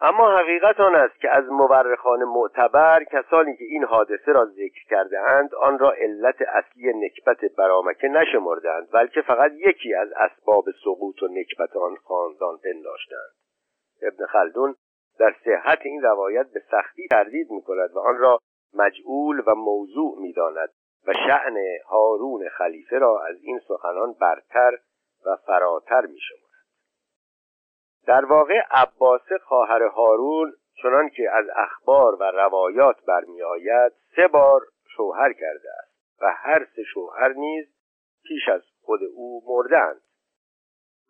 اما حقیقت آن است که از مورخان معتبر کسانی که این حادثه را ذکر کرده اند آن را علت اصلی نکبت برامکه نشمردند بلکه فقط یکی از اسباب سقوط و نکبت آن خاندان پنداشتند ابن خلدون در صحت این روایت به سختی تردید می کند و آن را مجعول و موضوع می داند و شعن هارون خلیفه را از این سخنان برتر و فراتر می شود. در واقع عباسه خواهر هارون چنان که از اخبار و روایات برمیآید سه بار شوهر کرده است و هر سه شوهر نیز پیش از خود او مردند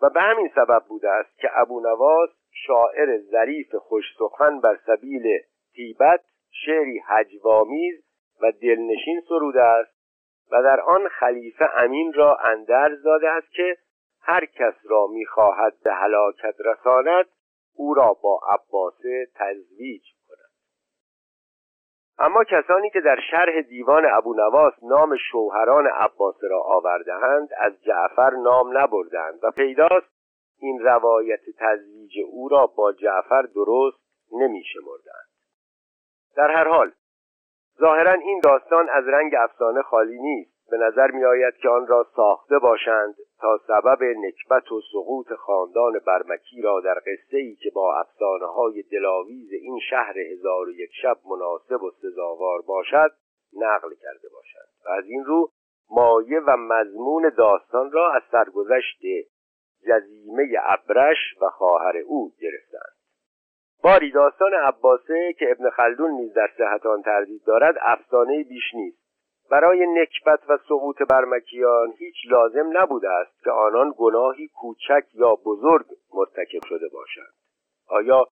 و به همین سبب بوده است که ابو نواس شاعر ظریف خوش سخن بر سبیل تیبت شعری حجوامیز و دلنشین سروده است و در آن خلیفه امین را اندرز داده است که هر کس را می‌خواهد به هلاکت رساند او را با عباسه تزویج کند. اما کسانی که در شرح دیوان ابو نواس نام شوهران عباسه را آوردهاند از جعفر نام نبردند و پیداست این روایت تزویج او را با جعفر درست نمیشمردند در هر حال ظاهرا این داستان از رنگ افسانه خالی نیست. به نظر می آید که آن را ساخته باشند تا سبب نکبت و سقوط خاندان برمکی را در قصه ای که با افسانه های دلاویز این شهر هزار و یک شب مناسب و سزاوار باشد نقل کرده باشند و از این رو مایه و مضمون داستان را از سرگذشت جزیمه ابرش و خواهر او گرفتند. باری داستان عباسه که ابن خلدون نیز در صحت آن تردید دارد افسانه بیش نیست. برای نکبت و سقوط برمکیان هیچ لازم نبوده است که آنان گناهی کوچک یا بزرگ مرتکب شده باشند. آیا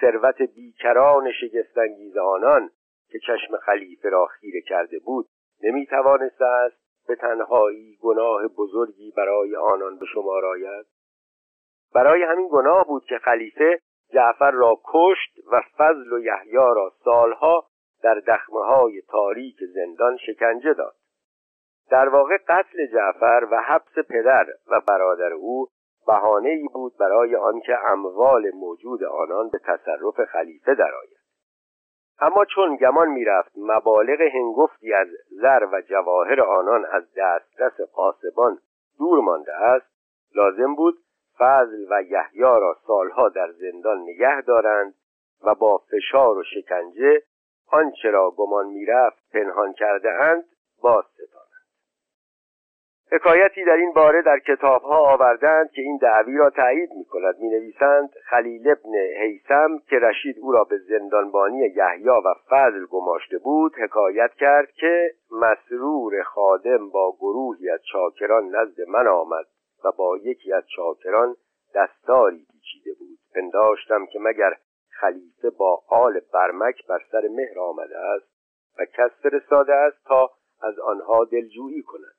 ثروت بیکران شگفتانگیز آنان که چشم خلیفه را خیره کرده بود نمی توانسته است به تنهایی گناه بزرگی برای آنان به شما آید برای همین گناه بود که خلیفه جعفر را کشت و فضل و یحیی را سالها در دخمه های تاریک زندان شکنجه داد. در واقع قتل جعفر و حبس پدر و برادر او بهانه ای بود برای آنکه اموال موجود آنان به تصرف خلیفه درآید. اما چون گمان می‌رفت مبالغ هنگفتی از زر و جواهر آنان از دسترس قاسبان دور مانده است لازم بود فضل و یحیی را سالها در زندان نگه دارند و با فشار و شکنجه آنچه را گمان می‌رفت پنهان کرده اند باز حکایتی در این باره در کتابها آوردند که این دعوی را تایید می کند خلیل ابن حیسم که رشید او را به زندانبانی یحیی و فضل گماشته بود حکایت کرد که مسرور خادم با گروهی از چاکران نزد من آمد و با یکی از چاکران دستاری پیچیده بود. پنداشتم که مگر خلیفه با آل برمک بر سر مهر آمده است و کس فرستاده است تا از آنها دلجویی کند.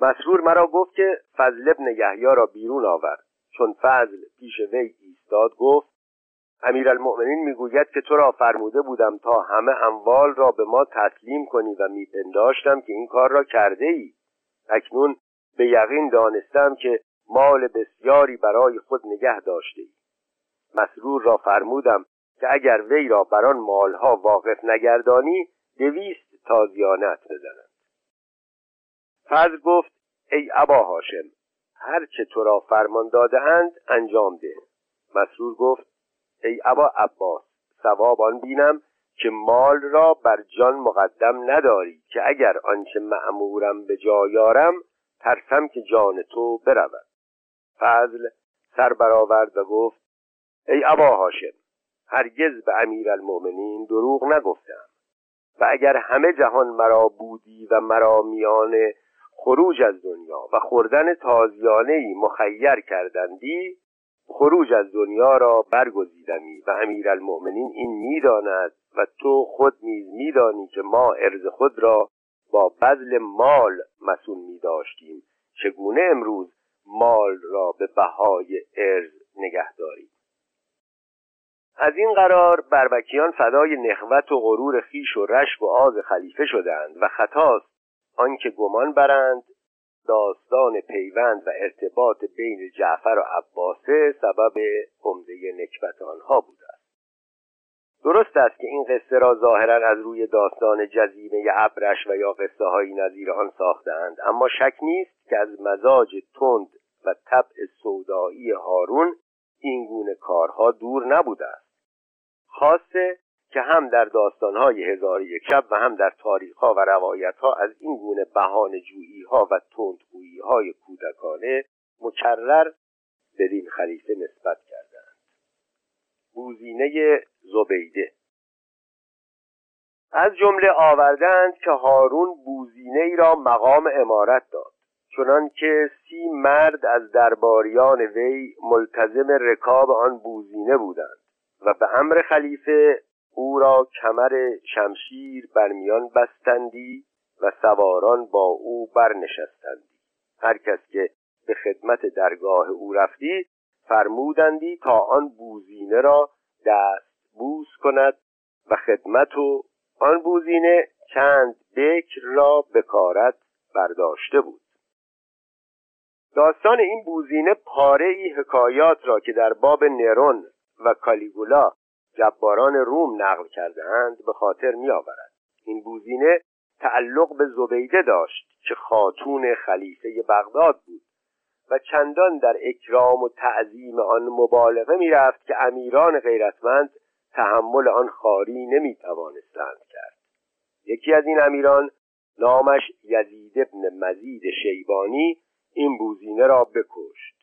مسرور مرا گفت که فضل ابن یحیی را بیرون آورد. چون فضل پیش وی ایستاد گفت امیرالمؤمنین می‌گوید که تو را فرموده بودم تا همه اموال را به ما تسلیم کنی و میپنداشتم که این کار را کرده ای اکنون به یقین دانستم که مال بسیاری برای خود نگه داشته ای مسرور را فرمودم که اگر وی را بر آن مالها واقف نگردانی دویست تازیانت بزنم فضل گفت ای ابا هاشم هر چه تو را فرمان دادهاند انجام ده. مسرور گفت ای ابا عباس ثواب آن بینم که مال را بر جان مقدم نداری که اگر آنچه معمورم به جایارم ترسم که جان تو برود. فضل سر برآورد و گفت ای ابا هاشم هرگز به امیر المؤمنین دروغ نگفتم. و اگر همه جهان مرا بودی و مرا میان خروج از دنیا و خوردن تازیانه ای مخیر کردندی خروج از دنیا را برگزیدمی و امیرالمؤمنین این می‌داند و تو خود نیز میدانی که ما ارز خود را با بذل مال مسون می داشتیم چگونه امروز مال را به بهای ارز نگه داریم؟ از این قرار بربکیان فدای نخوت و غرور خیش و رشک و آز خلیفه شدند و خطاست آنکه گمان برند داستان پیوند و ارتباط بین جعفر و عباسه سبب عمده نکبت آنها بوده است. درست است که این قصه را ظاهرا از روی داستان جزیره ابرش و یا قصه های نظیر آن ساختند اما شک نیست که از مزاج تند و طبع سودایی هارون این گونه کارها دور نبوده است. خاصه که هم در داستانهای هزار یک شب و هم در تاریخها و روایتها از این گونه بهان جویی ها و تندگویی های کودکانه مکرر بدین خلیفه نسبت کردند بوزینه زبیده. از جمله آوردند که هارون بوزینه ای را مقام امارت داد چنان که سی مرد از درباریان وی ملتزم رکاب آن بوزینه بودند. و به امر خلیفه او را کمر شمشیر بر میان بستندی و سواران با او برنشستندی. هر کس که به خدمت درگاه او رفتی فرمودندی تا آن بوزینه را دست بوس کند و خدمت و آن بوزینه چند بکر را بکارت برداشته بود. داستان این بوزینه پاره ای حکایات را که در باب نرون و کالیگولا جباران روم نقل کردهاند به خاطر میآورد. این بوزینه تعلق به زبیده داشت که خاتون خلیفه بغداد بود و چندان در اکرام و تعظیم آن مبالغه می‌رفت که امیران غیرتمند تحمل آن خاری نمی توانستند کرد. یکی از این امیران نامش یزید ابن مزید شیبانی این بوزینه را بکشت.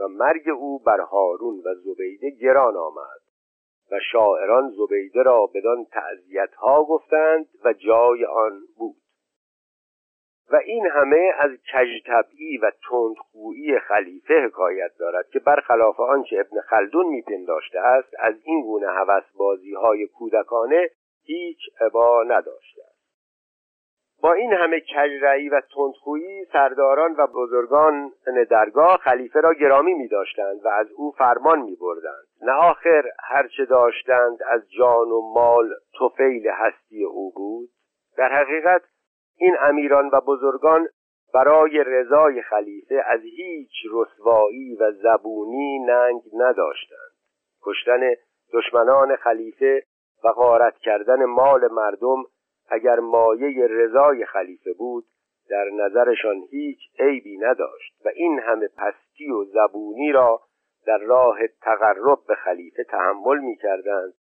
و مرگ او بر هارون و زبیده گران آمد و شاعران زبیده را بدان تعذیت ها گفتند و جای آن بود. و این همه از کجطبعی و تندخویی خلیفه حکایت دارد که برخلاف آنچه ابن خلدون میپنداشته است از این گونه بازی های کودکانه هیچ عبا نداشته. این همه کجرعی و تندخویی سرداران و بزرگان درگاه خلیفه را گرامی می داشتند و از او فرمان می بردند نه آخر هرچه داشتند از جان و مال توفیل هستی او بود. در حقیقت این امیران و بزرگان برای رضای خلیفه از هیچ رسوایی و زبونی ننگ نداشتند. کشتن دشمنان خلیفه و غارت کردن مال مردم اگر مایه رضای خلیفه بود در نظرشان هیچ عیبی نداشت و این همه پستی و زبونی را در راه تقرب به خلیفه تحمل می کردند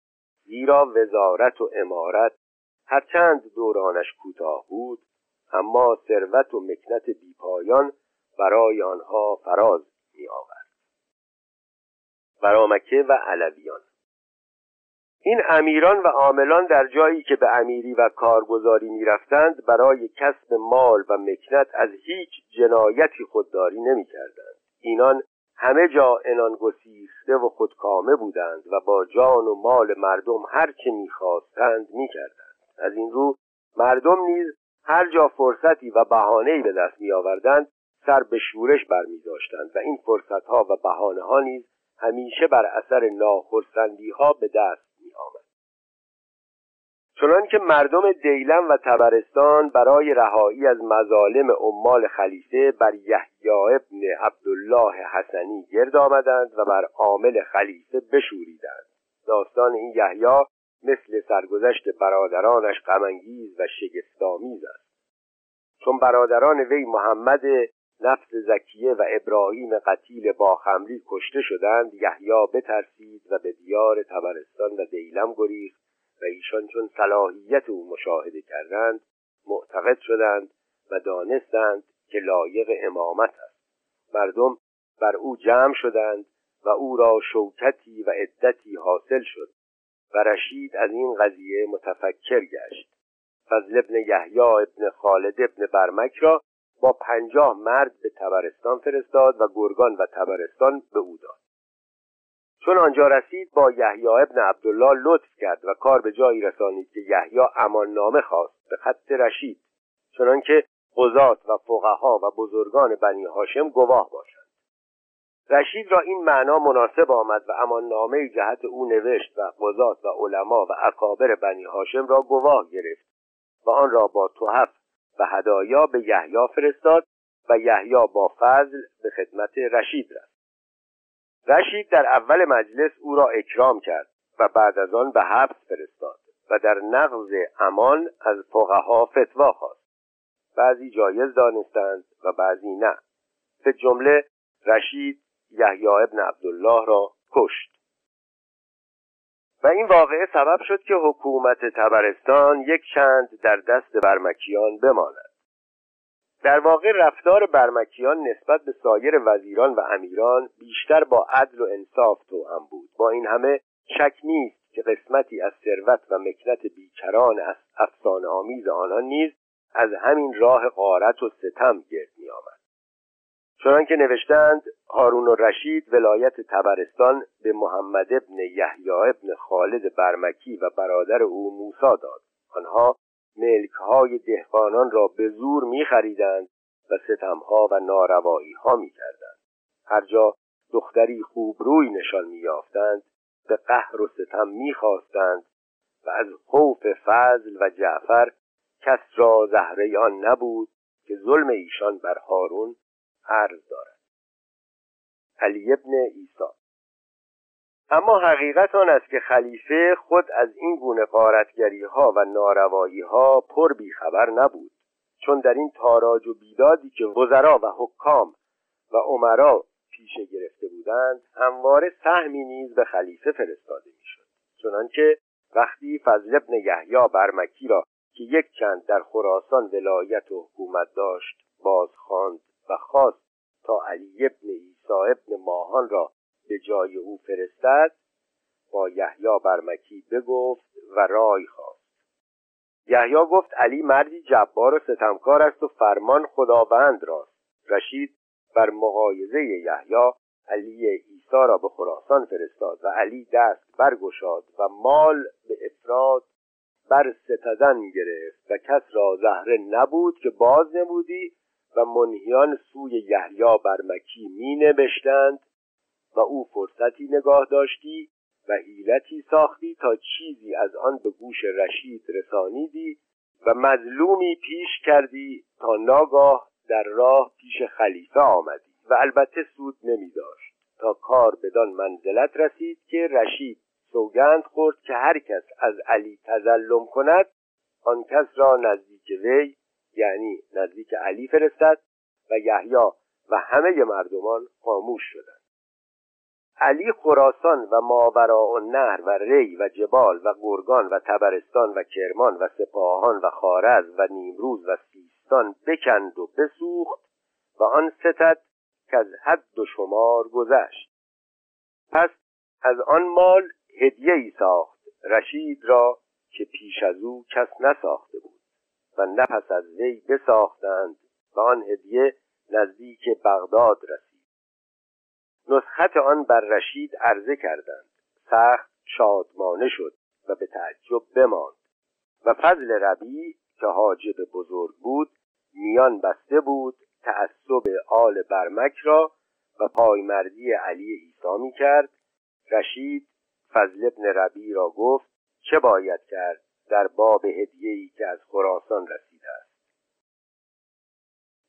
زیرا وزارت و امارت هرچند دورانش کوتاه بود اما ثروت و مکنت بیپایان برای آنها فراز می آورد برامکه و علویان این امیران و عاملان در جایی که به امیری و کارگزاری می‌رفتند برای کسب مال و مکنت از هیچ جنایتی خودداری نمی‌کردند. اینان همه جا انان گسیخته و خودکامه بودند و با جان و مال مردم هر چه می‌خواستند می‌کردند. از این رو مردم نیز هر جا فرصتی و بهانه‌ای به دست میآوردند سر به شورش برمیداشتند و این فرصتها و بهانه ها نیز همیشه بر اثر ناخرسندی ها به دست چنان که مردم دیلم و تبرستان برای رهایی از مظالم عمال خلیفه بر یحیی ابن عبدالله حسنی گرد آمدند و بر عامل خلیفه بشوریدند. داستان این یحیی مثل سرگذشت برادرانش غمانگیز و شگفتآمیز است. چون برادران وی محمد نفس زکیه و ابراهیم قتیل باخمری کشته شدند یحیی بترسید و به دیار تبرستان و دیلم گریخت. و ایشان چون صلاحیت او مشاهده کردند معتقد شدند و دانستند که لایق امامت است. مردم بر او جمع شدند و او را شوکتی و عدتی حاصل شد و رشید از این قضیه متفکر گشت. فضل ابن یحیی ابن خالد ابن برمک را با پنجاه مرد به تبرستان فرستاد و گرگان و تبرستان به او داد. چون آنجا رسید با یحیی ابن عبدالله لطف کرد و کار به جایی رسانید که یحیی امان نامه خواست به خط رشید چنانکه قضات و فقها و بزرگان بنی هاشم گواه باشند. رشید را این معنا مناسب آمد و امان نامه جهت او نوشت و قضات و علما و اکابر بنی هاشم را گواه گرفت و آن را با توحف و هدایا به یحیی فرستاد و یحیی با فضل به خدمت رشید رفت. رشید در اول مجلس او را اکرام کرد و بعد از آن به حبس فرستاد و در نقض امان از فقها فتوا خواست. بعضی جایز دانستند و بعضی نه. به جمله رشید یحیی ابن عبدالله را کشت. و این واقعه سبب شد که حکومت تبرستان یک چند در دست برمکیان بماند. در واقع رفتار برمکیان نسبت به سایر وزیران و امیران بیشتر با عدل و انصاف هم بود با این همه شک نیست که قسمتی از ثروت و مکنت بیکران از افسانه آمیز آنان نیز از همین راه قارت و ستم گرد می آمد. چنان که نوشتند هارون و رشید ولایت تبرستان به محمد ابن یحیی ابن خالد برمکی و برادر او موسا داد آنها ملکهای دهقانان را به زور میخریدند و ستمها و ناروایی ها می‌کردند. هر جا دختری خوب روی نشان میافتند به قهر و ستم می‌خواستند و از خوف فضل و جعفر کس را زهره آن نبود که ظلم ایشان بر هارون عرض دارد. علی ابن ایسا اما حقیقت آن است که خلیفه خود از این گونه قارتگری ها و ناروایی ها پر بیخبر نبود چون در این تاراج و بیدادی که وزرا و حکام و عمرا پیشه گرفته بودند همواره سهمی نیز به خلیفه فرستاده می‌شد. چنانکه وقتی فضل ابن یحیی برمکی را که یک چند در خراسان ولایت و حکومت داشت بازخواند و خواست تا علی ابن ایسا ابن ماهان را به جای او فرستد با یحیی برمکی بگفت و رای خواست. یحیی گفت علی مردی جبار و ستمکار است و فرمان خداوند راست. رشید بر مقایزه یحیی علی عیسی را به خراسان فرستاد و علی دست برگشاد و مال به افراد بر ستدن گرفت و کس را زهره نبود که باز نبودی و منهیان سوی یحیی بر مکی می نبشتند. و او فرصتی نگاه داشتی و حیلتی ساختی تا چیزی از آن به گوش رشید رسانیدی و مظلومی پیش کردی تا ناگاه در راه پیش خلیفه آمدی. و البته سود نمی داشت. تا کار بدان منزلت رسید که رشید سوگند خورد که هر کس از علی تزلم کند آن کس را نزدیک وی یعنی نزدیک علی فرستد و یحیی و همه مردمان خاموش شدند. علی خراسان و ماوراء النهر و ری و جبال و گرگان و تبرستان و کرمان و سپاهان و خارز و نیمروز و سیستان بکند و بسوخت و آن ستد که از حد و شمار گذشت. پس از آن مال هدیه ای ساخت رشید را که پیش از او کس نساخته بود و نفس از وی بساختند و آن هدیه نزدیک بغداد رسید. نسخت آن بر رشید عرضه کردند. سخت شادمانه شد و به تعجب بماند. و فضل ربی که حاجب بزرگ بود میان بسته بود تعصب آل برمک را و پایمردی علی ایسا می کرد رشید فضل ابن ربی را گفت چه باید کرد در باب هدیه‌ای که از خراسان رسیده است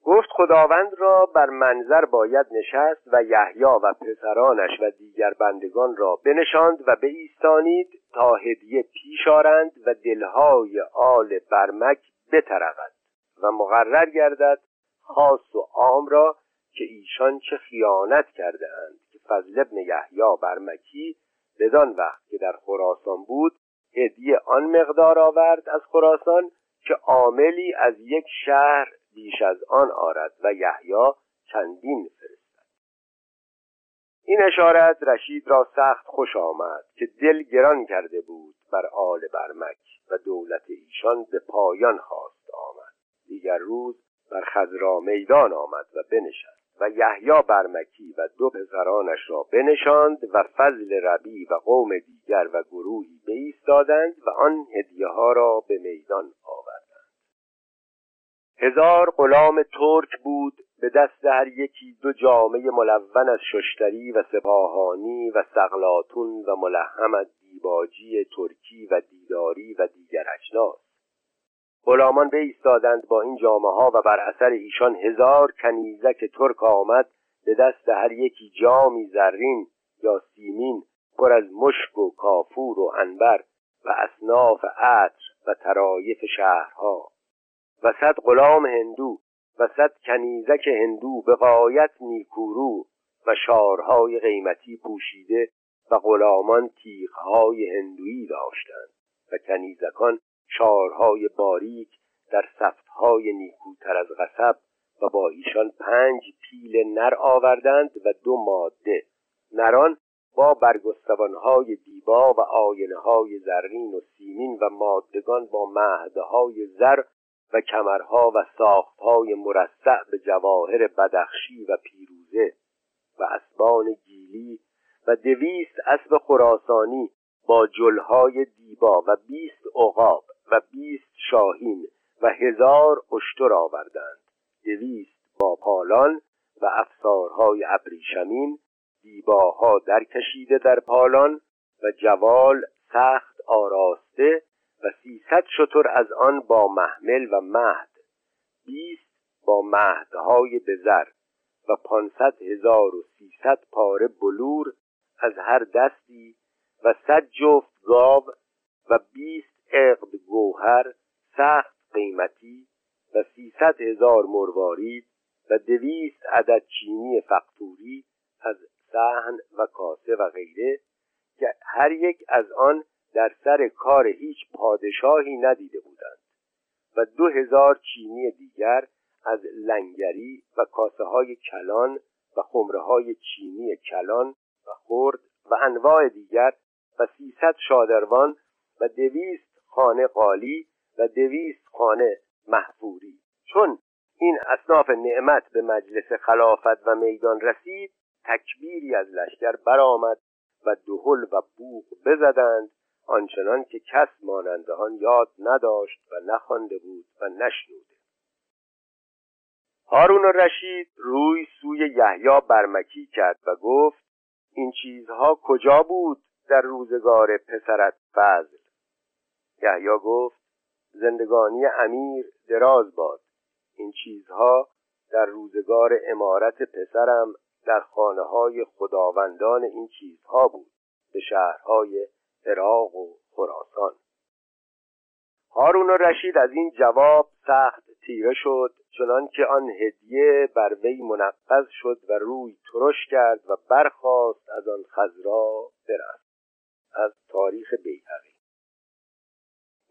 گفت خداوند را بر منظر باید نشست و یحیی و پسرانش و دیگر بندگان را بنشاند و بایستانید تا هدیه پیش آرند و دلهای آل برمک بترقد و مقرر گردد خاص و عام را که ایشان چه خیانت کرده اند که فضل ابن یحیی برمکی بدان وقت که در خراسان بود هدیه آن مقدار آورد از خراسان که عاملی از یک شهر بیش از آن آرد و یحیی چندین فرستد. این اشارت رشید را سخت خوش آمد که دل گران کرده بود بر آل برمک و دولت ایشان به پایان خواست آمد. دیگر روز بر خزرا میدان آمد و بنشست و یحیی برمکی و دو پسرانش را بنشاند و فضل ربی و قوم دیگر و گروهی بایستادند و آن هدیه ها را به میدان آوردند هزار غلام ترک بود به دست هر یکی دو جامعه ملون از ششتری و سپاهانی و سقلاتون و ملهم از دیباجی ترکی و دیداری و دیگر اجناس. غلامان ایستادند با این جامه ها و بر اثر ایشان هزار کنیزک ترک آمد به دست هر یکی جامی زرین یا سیمین پر از مشک و کافور و عنبر و اصناف عطر و طرایف شهرها. و صد غلام هندو و صد کنیزک هندو به غایت نیکورو و شارهای قیمتی پوشیده و غلامان تیغهای هندویی داشتند و کنیزکان شارهای باریک در سفتهای نیکوتر از غصب و با ایشان پنج پیل نر آوردند و دو ماده. نران با برگستوانهای دیبا و آینه های زرین و سیمین و مادگان با مهدهای زر و کمرها و ساختهای مرصع به جواهر بدخشی و پیروزه و اسبان گیلی و دویست اسب خراسانی با جلهای دیبا و بیست عقاب و بیست شاهین و هزار اشتر آوردند. دویست با پالان و افسارهای ابریشمین دیباها درکشیده در پالان و جوال سخت آراسته و سیصد شتر از آن با محمل و مهد بیست با مهدهای بزر و پانصد هزار و سیصد پاره بلور از هر دستی و صد جفت گاو و بیست عقد گوهر سخت قیمتی و سیصد هزار مروارید و دویست عدد چینی فقطوری از سهن و کاسه و غیره که هر یک از آن در سر کار هیچ پادشاهی ندیده بودند و دو هزار چینی دیگر از لنگری و کاسه های کلان و خمره های چینی کلان و خرد و انواع دیگر و سیصد شادروان و دویست خانه قالی و دویست خانه محفوری. چون این اصناف نعمت به مجلس خلافت و میدان رسید تکبیری از لشکر برآمد و دهل و بوق بزدند آنچنان که کس مانند آن یاد نداشت و نخوانده بود و نشنوده. هارون رشید روی سوی یحیی برمکی کرد و گفت این چیزها کجا بود در روزگار پسرت فضل؟ یحیی گفت زندگانی امیر دراز باد. این چیزها در روزگار امارت پسرم در خانه های خداوندان این چیزها بود. به شهرهای عراق و خراسان. هارون رشید از این جواب سخت تیره شد چنان که آن هدیه بر وی منقض شد و روی ترش کرد و برخاست از آن خزرا برفت. از تاریخ بیهقی.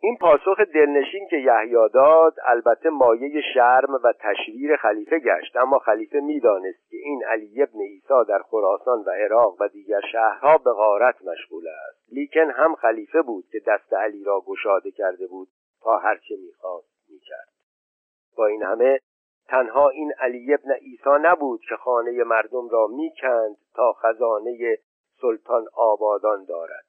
این پاسخ دلنشین که یحیی داد البته مایه شرم و تشویر خلیفه گشت. اما خلیفه می‌دانست که این علی ابن عیسی در خراسان و عراق و دیگر شهرها به غارت مشغول است. لیکن هم خلیفه بود که دست علی را گشاده کرده بود تا هرچه می‌خواست می‌کرد. با این همه تنها این علی ابن عیسی نبود که خانه مردم را می‌کند تا خزانه سلطان آبادان دارد.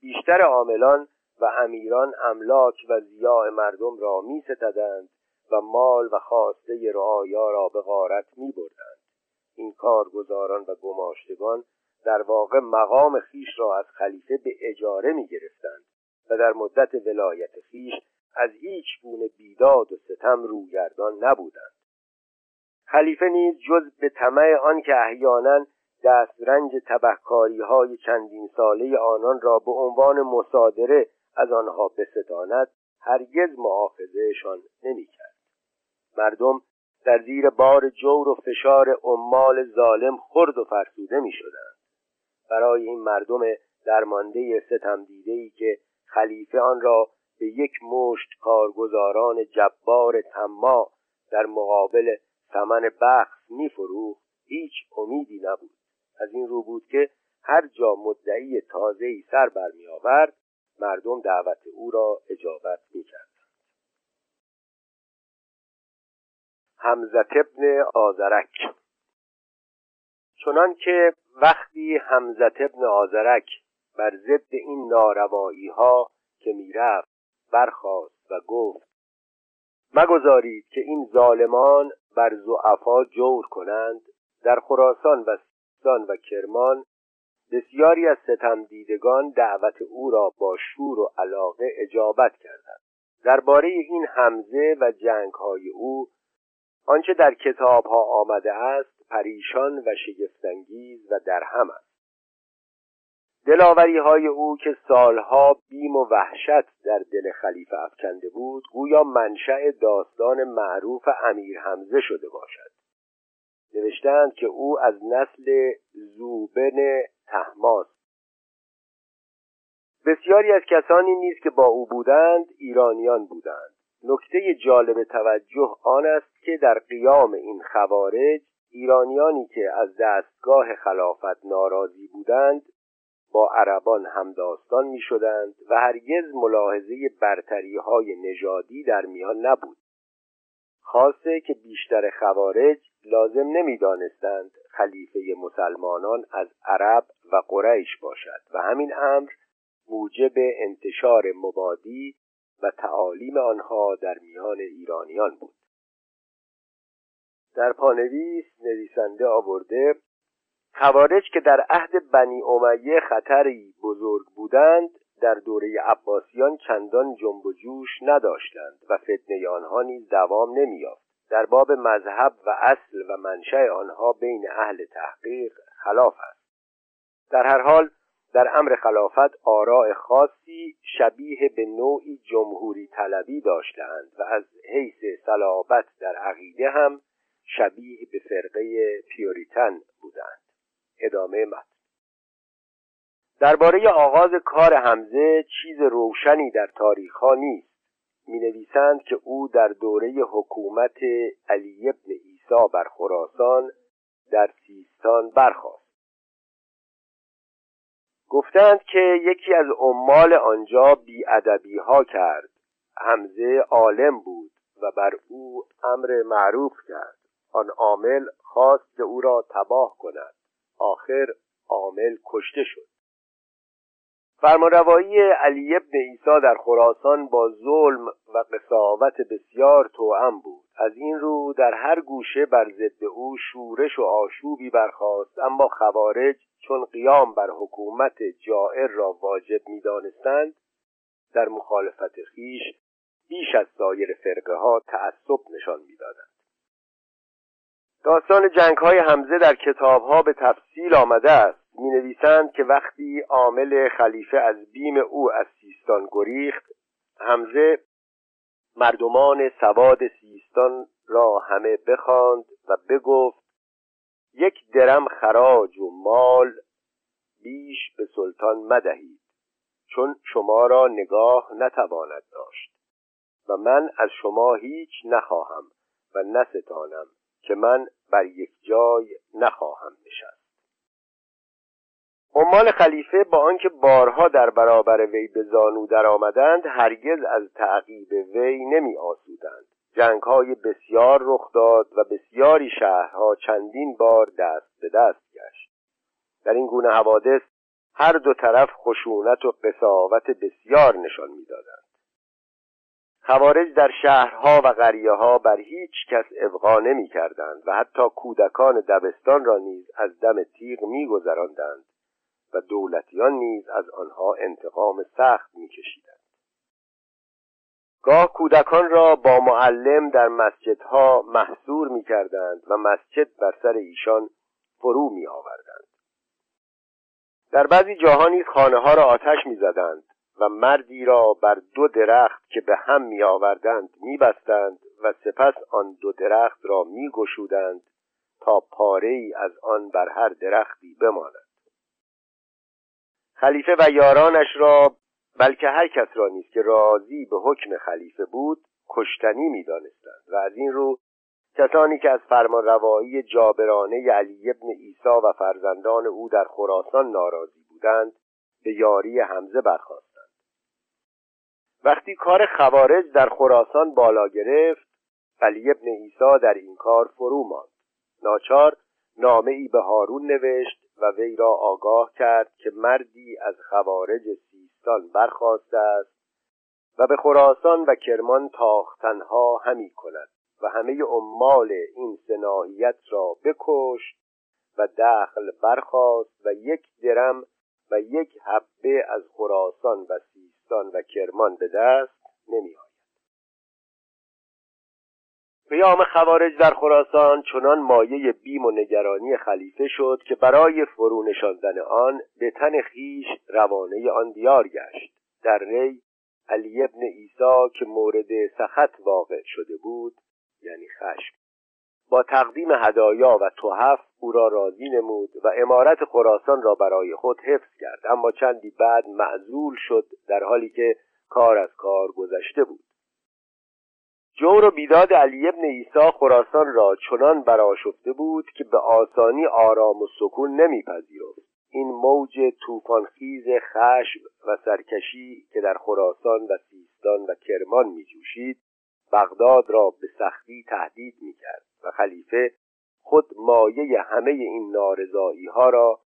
بیشتر عاملان و امیران املاک و زیاء مردم را می ستدند و مال و خواسته رعایا را به غارت می بردند. این کارگزاران و گماشتگان در واقع مقام خیش را از خلیفه به اجاره می گرفتند و در مدت ولایت خیش از هیچ گونه بیداد و ستم روگردان نبودند خلیفه نیز جز به طمع آن که احیانا دسترنج تبهکاری های چندین ساله آنان را به عنوان مصادره از آنها بستاند هرگز معاخذهشان نمی‌کرد مردم در زیر بار جور و فشار عمال ظالم خرد و فرسوده می شدند. برای این مردم درمانده ستم ای که خلیفه آن را به یک مشت کارگزاران جبار تما در مقابل ثمن بخص میفروخت هیچ امیدی نبود از این رو بود که هر جا مدعی تازه‌ای سر برمی آورد مردم دعوت او را اجابت می‌کردند حمزت ابن آزرک چنان که وقتی حمزت ابن آزرک بر ضد این ناروایی ها که می‌رفت برخاست و گفت مگذارید که این ظالمان بر زعفا جور کنند در خراسان و سیستان و کرمان بسیاری از ستم دیدگان دعوت او را با شور و علاقه اجابت کردند. درباره این حمزه و جنگهای او آنچه در کتابها آمده است پریشان و شگفتانگیز و درهم است. دلاوری های او که سالها بیم و وحشت در دل خلیفه افکنده بود گویا منشأ داستان معروف امیر حمزه شده باشد. نوشتند که او از نسل زوبن تحماس بسیاری از کسانی نیز که با او بودند ایرانیان بودند. نکته جالب توجه آن است که در قیام این خوارج ایرانیانی که از دستگاه خلافت ناراضی بودند با عربان همداستان می شدند و هرگز ملاحظه برتری های نژادی در میان نبود. خاصه که بیشتر خوارج لازم نمی‌دانستند خلیفه مسلمانان از عرب و قریش باشد و همین امر موجب انتشار مبادی و تعالیم آنها در میان ایرانیان بود. در پانویس نویسنده آورده خوارج که در عهد بنی امیه خطری بزرگ بودند در دوره عباسیان چندان جنب و جوش نداشتند و فتنه آنها نیز دوام نمییافت. در باب مذهب و اصل و منشأ آنها بین اهل تحقیق خلاف است. در هر حال در امر خلافت آراء خاصی شبیه به نوعی جمهوری طلبی داشتند و از حیث صلابت در عقیده هم شبیه به فرقه پیوریتن بودند. ادامه متن درباره آغاز کار حمزه چیز روشنی در تاریخ ها نیست. می نویسند که او در دوره حکومت علی ابن عیسی بر خراسان در سیستان برخاست. گفتند که یکی از عمال آنجا بیادبی ها کرد. حمزه عالم بود و بر او امر معروف کرد. آن عامل خواست که او را تباه کند. آخر عامل کشته شد. فرمانروایی علی ابن عیسی در خراسان با ظلم و قصاوت بسیار توأم بود. از این رو در هر گوشه بر ضد او شورش و آشوبی برخاست اما خوارج چون قیام بر حکومت جائر را واجب می‌دانستند در مخالفت خیش بیش از سایر فرقه ها تعصب نشان می‌دادند. داستان جنگ های حمزه در کتاب ها به تفصیل آمده است. می نویسند که وقتی عامل خلیفه از بیم او از سیستان گریخت حمزه مردمان سواد سیستان را همه بخواند و بگفت یک درم خراج و مال بیش به سلطان مدهید چون شما را نگاه نتواند داشت و من از شما هیچ نخواهم و نستانم که من بر یک جای نخواهم نشست. عمال خلیفه با آنکه بارها در برابر وی به زانو آمدند هرگز از تعقیب وی نمی آسودند. جنگ های بسیار رخ داد و بسیاری شهرها چندین بار دست به دست گشت. در این گونه حوادث هر دو طرف خشونت و قصاوت بسیار نشان می‌دادند. خوارج در شهرها و قریه ها بر هیچ کس ابقا نمی کردند و حتی کودکان دبستان را نیز از دم تیغ می گذراندند و دولتیان نیز از آنها انتقام سخت می کشیدند. گاه کودکان را با معلم در مسجدها محصور می کردند و مسجد بر سر ایشان فرو می آوردند. در بعضی جاها نیز خانه ها را آتش می زدند و مردی را بر دو درخت که به هم می آوردند می و سپس آن دو درخت را می گشودند تا پاره ای از آن بر هر درختی بماند خلیفه و یارانش را بلکه هر کس را نیست که راضی به حکم خلیفه بود کشتنی می دانستند و از این رو کسانی که از فرمان روایی جابرانه علی ابن عیسی و فرزندان او در خراسان ناراضی بودند به یاری حمزه برخواست وقتی کار خوارج در خراسان بالا گرفت علی ابن عیسی در این کار فرو ماند. ناچار نامه ای به هارون نوشت و وی را آگاه کرد که مردی از خوارج سیستان برخواسته است و به خراسان و کرمان تاختنها همی کند و همه عمال این سناهیت را بکشت و دخل برخواست و یک درم و یک حبه از خراسان و سیستان و کرمان به دست نمی آید. قیام خوارج در خراسان چنان مایه بیم و نگرانی خلیفه شد که برای فرو نشاندن آن به تن خیش روانه آن دیار گشت. در ری علی ابن عیسی که مورد سخت واقع شده بود یعنی خشم با تقدیم هدایا و توحف او را راضی نمود و امارت خراسان را برای خود حفظ کرد. اما چندی بعد معزول شد در حالی که کار از کار گذشته بود. جور و بیداد علی ابن عیسی خراسان را چنان براشفته بود که به آسانی آرام و سکون نمیپذیرفت. این موج طوفانخیز خشم و سرکشی که در خراسان و سیستان و کرمان میجوشید بغداد را به سختی تهدید می‌کرد و خلیفه خود مایه همه این نارضایی ها را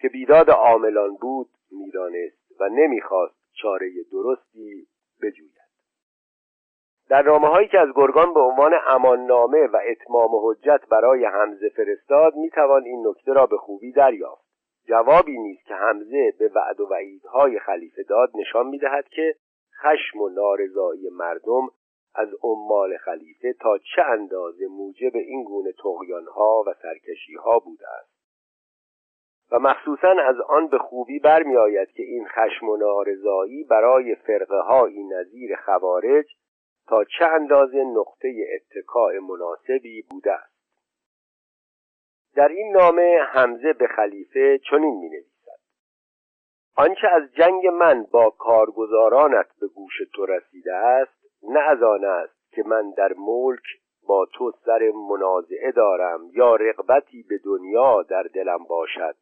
که بیداد عاملان بود می‌دانست و نمی‌خواست چاره درستی بجوید. در نامه هایی که از گرگان به عنوان اماننامه و اتمام حجت برای حمزه فرستاد می‌توان این نکته را به خوبی دریافت. جوابی نیست که حمزه به وعد و وعیدهای خلیفه داد نشان می‌دهد که خشم و نارضایی مردم از عمال خلیفه تا چه اندازه موجب این گونه تغیانها و سرکشیها بوده است. و مخصوصا از آن به خوبی برمیآید که این خشم و نارضایی برای فرقه هایی نظیر خوارج تا چه اندازه نقطه اتکاع مناسبی بوده است. در این نامه حمزه به خلیفه چنین می نویسد آنچه از جنگ من با کارگزارانت به گوش تو رسیده است نه از آن است که من در ملک با تو سر منازعه دارم یا رغبتی به دنیا در دلم باشد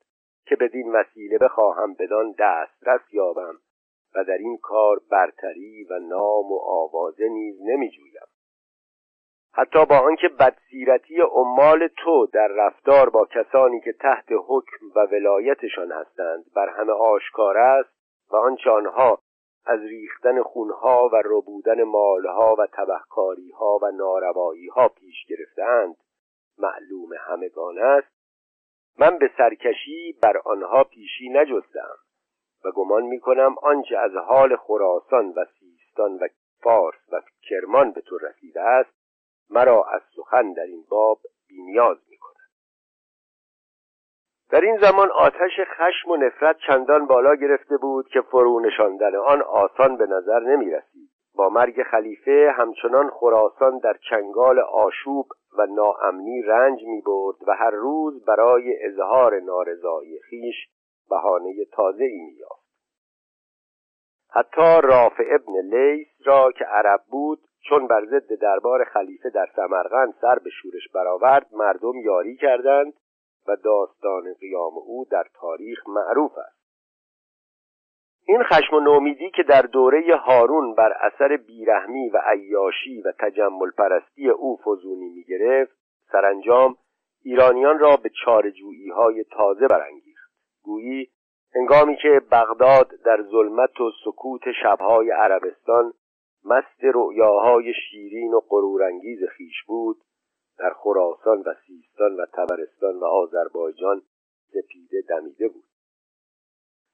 که بدین وسیله بخواهم بدان دسترس یابم. و در این کار برتری و نام و آوازه نیز نمیجویم. حتی با آنکه بدسیرتی عمال تو در رفتار با کسانی که تحت حکم و ولایتشان هستند بر همه آشکار است و آنچه آنها از ریختن خونها و ربودن مالها و تبهکاریها و نارواییها پیش گرفتهاند معلوم همگان است من به سرکشی بر آنها پیشی نجستم. و گمان می کنم آنچه از حال خراسان و سیستان و فارس و کرمان به تو رسیده است مرا از سخن در این باب بینیاز می کند در این زمان آتش خشم و نفرت چندان بالا گرفته بود که فرو نشاندن آن آسان به نظر نمی رسید با مرگ خلیفه همچنان خراسان در چنگال آشوب و ناامنی رنج می برد و هر روز برای اظهار نارضایی خیش بهانه تازه ای می یافت. حتی رافع ابن لیس را که عرب بود چون بر ضد دربار خلیفه در سمرقند سر به شورش برآورد مردم یاری کردند و داستان قیام او در تاریخ معروف است این خشم و نومیدی که در دوره هارون بر اثر بیرحمی و عیاشی و تجمل پرستی او فزونی می گرفت سرانجام ایرانیان را به چارجویی های تازه برانگیخت گویی هنگامی که بغداد در ظلمت و سکوت شبهای عربستان مست رؤیاهای شیرین و غرورانگیز خیش بود در خراسان و سیستان و تبرستان و آذربایجان سپیده دمیده بود.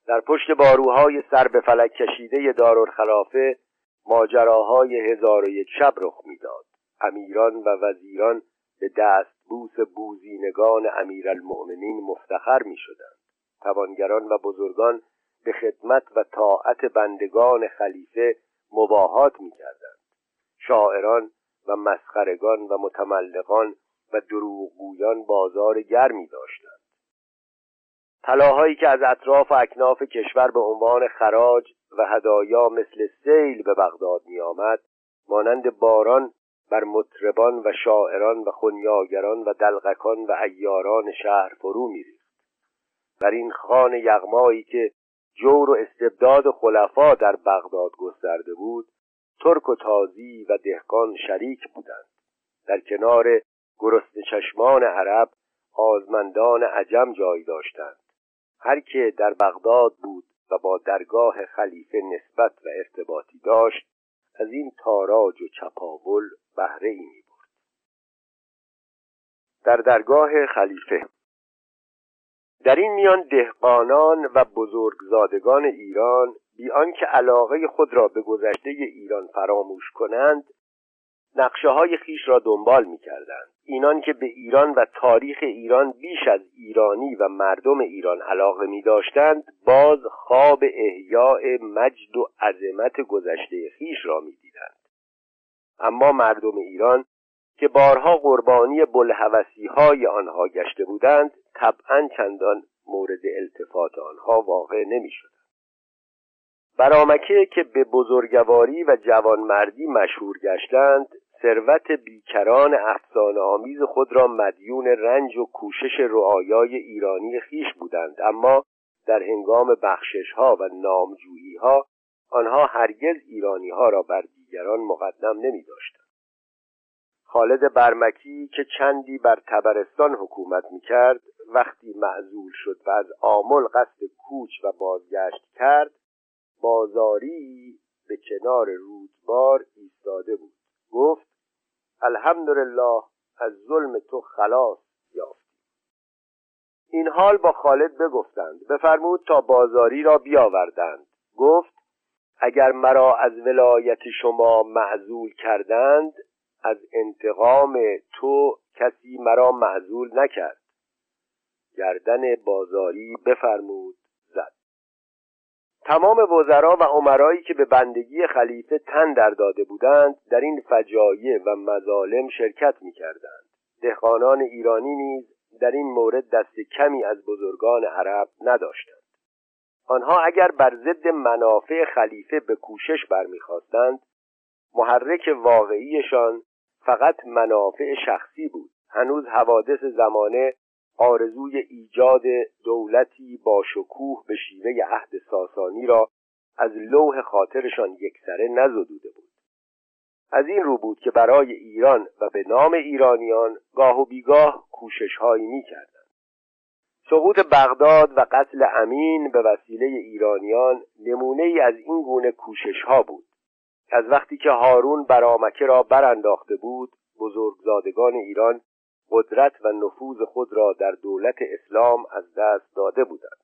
در پشت باروهای سر به فلک کشیده دارالخلافه ماجراهای هزار و یک شب رخ می‌داد. امیران و وزیران به دست بوس بوزینگان امیرالمؤمنین مفتخر می شدند توانگران و بزرگان به خدمت و طاعت بندگان خلیفه مباهات می کردند شاعران و مسخرگان و متملقان و دروغگویان بازار گرمی داشتند. طلاهایی که از اطراف و اکناف کشور به عنوان خراج و هدایا مثل سیل به بغداد می آمد مانند باران بر مطربان و شاعران و خونیاگران و دلغکان و ایاران شهر فرو میریخت. بر این خان یغمایی که جور و استبداد خلفا در بغداد گسترده بود ترک و تازی و دهقان شریک بودند در کنار گرست چشمان عرب آزمندان عجم جای داشتند هر که در بغداد بود و با درگاه خلیفه نسبت و ارتباطی داشت از این تاراج و چپاول بهره ای می برد. در درگاه خلیفه در این میان دهقانان و بزرگزادگان ایران بی آنکه علاقه خود را به گذشته ایران فراموش کنند نقشه های خیش را دنبال می کردند اینان که به ایران و تاریخ ایران بیش از ایرانی و مردم ایران علاقه می داشتند باز خواب احیاء مجد و عظمت گذشته خیش را می دیدند. اما مردم ایران که بارها قربانی بلحوثی های آنها گشته بودند طبعا چندان مورد التفات آنها واقع نمی شد. برامکه که به بزرگواری و جوانمردی مشهور گشتند ثروت بیکران افسانه آمیز خود را مدیون رنج و کوشش رعایای ایرانی خیش بودند اما در هنگام بخشش ها و نامجویی ها آنها هرگز ایرانی ها را بر دیگران مقدم نمی داشتند. خالد برمکی که چندی بر تبرستان حکومت می کرد وقتی معزول شد و از آمل قصد کوچ و بازگشت کرد بازاری به کنار رودبار ایستاده بود. گفت الحمدلله از ظلم تو خلاص یافتیم این حال با خالد بگفتند. بفرمود تا بازاری را بیاوردند. گفت اگر مرا از ولایت شما معزول کردند از انتقام تو کسی مرا معزول نکرد گردن بازاری بفرمود زد تمام وزرا و عمرایی که به بندگی خلیفه تن در داده بودند در این فجایع و مظالم شرکت می کردند. دهقانان ایرانی نیز در این مورد دست کمی از بزرگان عرب نداشتند. آنها اگر بر ضد منافع خلیفه به کوشش برمیخواستند محرک واقعیشان فقط منافع شخصی بود. هنوز حوادث زمانه آرزوی ایجاد دولتی با شکوه به شیوه عهد ساسانی را از لوح خاطرشان یکسره نزدوده بود. از این رو بود که برای ایران و به نام ایرانیان گاه و بیگاه کوشش هایی می کردند. سقوط بغداد و قتل امین به وسیله ایرانیان نمونه ای از این گونه کوشش ها بود. از وقتی که هارون برامکه را برانداخته بود بزرگزادگان ایران قدرت و نفوذ خود را در دولت اسلام از دست داده بودند.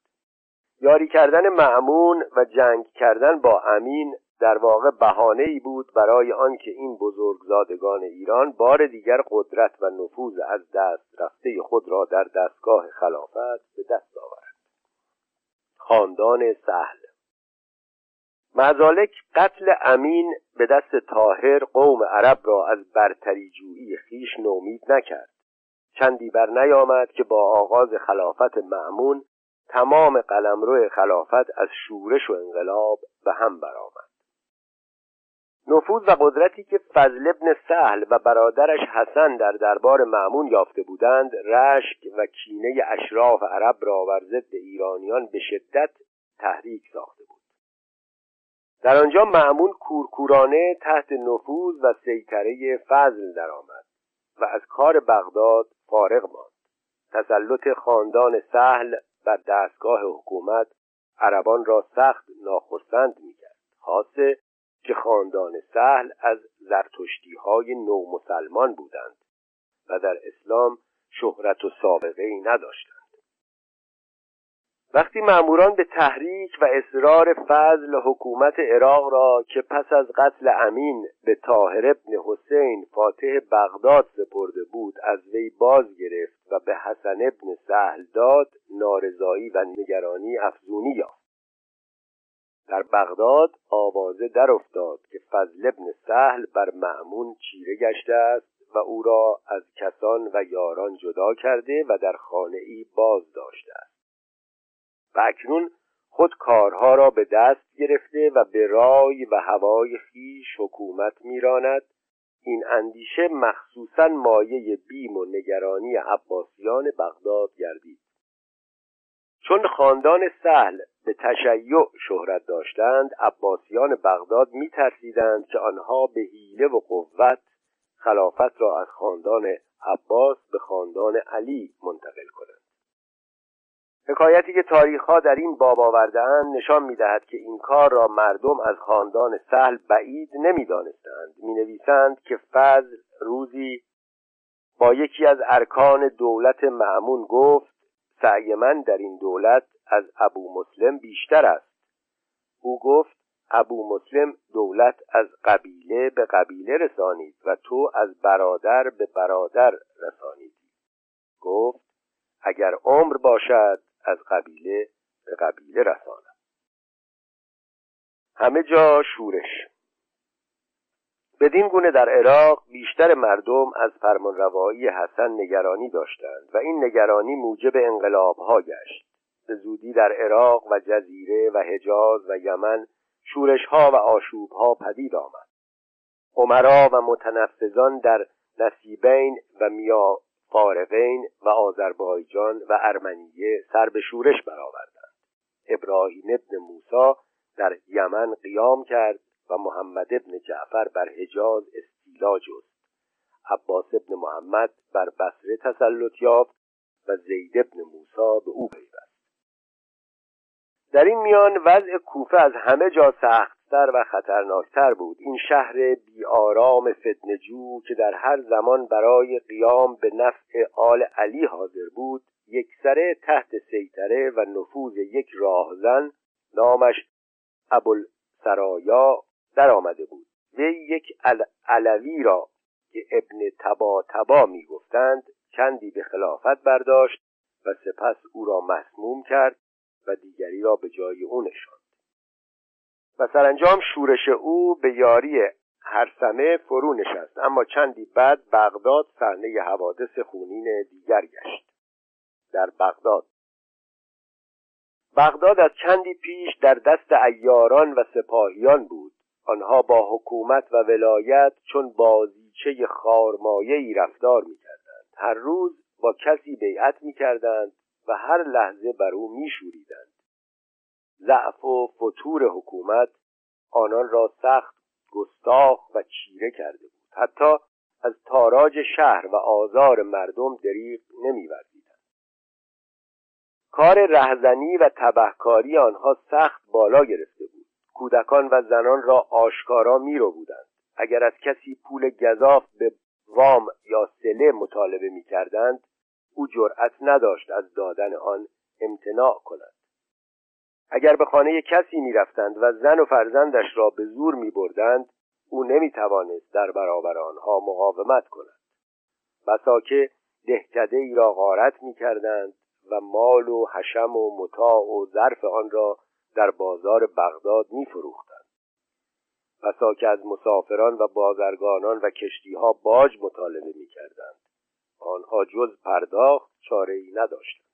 یاری کردن معمون و جنگ کردن با امین در واقع بهانه ای بود برای آنکه این بزرگزادگان ایران بار دیگر قدرت و نفوذ از دست رفته خود را در دستگاه خلافت به دست آورند. خاندان سهل مزالک قتل امین به دست تاهر قوم عرب را از برتری جویی خیش نومید نکرد. چندی بر نیامد که با آغاز خلافت معمون تمام قلمرو خلافت از شورش و انقلاب به هم برآمد. نفوذ و قدرتی که فضل ابن سهل و برادرش حسن در دربار معمون یافته بودند رشک و کینه اشراف عرب را بر ضد ایرانیان به شدت تحریک ساخته بود. در آنجا معمون کورکورانه تحت نفوذ و سیطره فضل درآمد و از کار بغداد فارغ ماند. تسلط خاندان سهل بر دستگاه حکومت عربان را سخت ناخرسند می‌کرد. خاصه که خاندان سهل از زرتشتی های نو مسلمان بودند و در اسلام شهرت و سابقه ای نداشتند. وقتی ماموران به تحریک و اصرار فضل حکومت عراق را که پس از قتل امین به طاهر ابن حسین فاتح بغداد سپرده بود از وی باز گرفت و به حسن ابن سهل داد نارضایی و نگرانی افزونی یافت. در بغداد آوازه در افتاد که فضل ابن سهل بر معمون چیره گشته است و او را از کسان و یاران جدا کرده و در خانه ای باز داشته است. و اکنون خود کارها را به دست گرفته و به رای و هوای خیش حکومت میراند. این اندیشه مخصوصا مایه بیم و نگرانی عباسیان بغداد گردید. چون خاندان سهل به تشیع شهرت داشتند عباسیان بغداد میترسیدند که آنها به حیله و قوت خلافت را از خاندان عباس به خاندان علی منتقل کنند. حکایتی که تاریخها در این باب آوردهاند نشان می‌دهد که این کار را مردم از خاندان سهل بعید نمی‌دانستند. می‌نویسند که فضل روزی با یکی از ارکان دولت معمون گفت سعی من در این دولت از ابو مسلم بیشتر است. او گفت ابو مسلم دولت از قبیله به قبیله رسانید و تو از برادر به برادر رسانید گفت اگر عمر باشد از قبیله به قبیله رسانم همه جا شورش. بدین گونه در عراق بیشتر مردم از فرمانروایی حسن نگرانی داشتند و این نگرانی موجب انقلابها گشت. به زودی در عراق و جزیره و حجاز و یمن شورشها و آشوبها پدید آمد. عمرا و متنفذان در نصیبین و میا فارقین و آذربایجان و ارمنیه سر به شورش برآوردند. ابراهیم ابن موسی در یمن قیام کرد و محمد ابن جعفر بر حجاز استیلا جست. عباس ابن محمد بر بصره تسلط یافت و زید ابن موسی به او پیوست. در این میان وضع کوفه از همه جا سخت سختتر و خطرناکتر بود. این شهر بیآرام فتنجو که در هر زمان برای قیام به نفع آل علی حاضر بود یکسره تحت سیطره و نفوذ یک راهزن نامش ابوالسرایا در آمده بود. وی یک علوی را که ابن تبا تبا می گفتند چندی به خلافت برداشت و سپس او را مسموم کرد و دیگری را به جای او نشاند. و سرانجام شورش او به یاری هرسمه فرو نشست. اما چندی بعد بغداد صحنه حوادث خونین دیگر گشت. در بغداد. بغداد از چندی پیش در دست ایاران و سپاهیان بود. آنها با حکومت و ولایت چون بازیچه ای رفتار می‌کردند. هر روز با کسی بیعت می‌کردند و هر لحظه بر او میشوریدند. ضعف و فتور حکومت آنان را سخت گستاخ و چیره کرده بود. حتی از تاراج شهر و آزار مردم دریغ نمیورزیدند. کار رهزنی و تبهکاری آنها سخت بالا گرفته بود. کودکان و زنان را آشکارا میرو بودند. اگر از کسی پول گذاف به وام یا سله مطالبه می‌کردند او جرأت نداشت از دادن آن امتناع کند. اگر به خانه کسی می‌رفتند و زن و فرزندش را به زور میبردند او نمی‌توانست در برابر آنها مقاومت کند. بسا که دهکده ای را غارت می‌کردند و مال و حشم و متاع و ظرف آن را در بازار بغداد میفروختند. بسا که از مسافران و بازرگانان و کشتیها باج مطالبه می‌کردند. آنها جز پرداخت چاره ای نداشتند.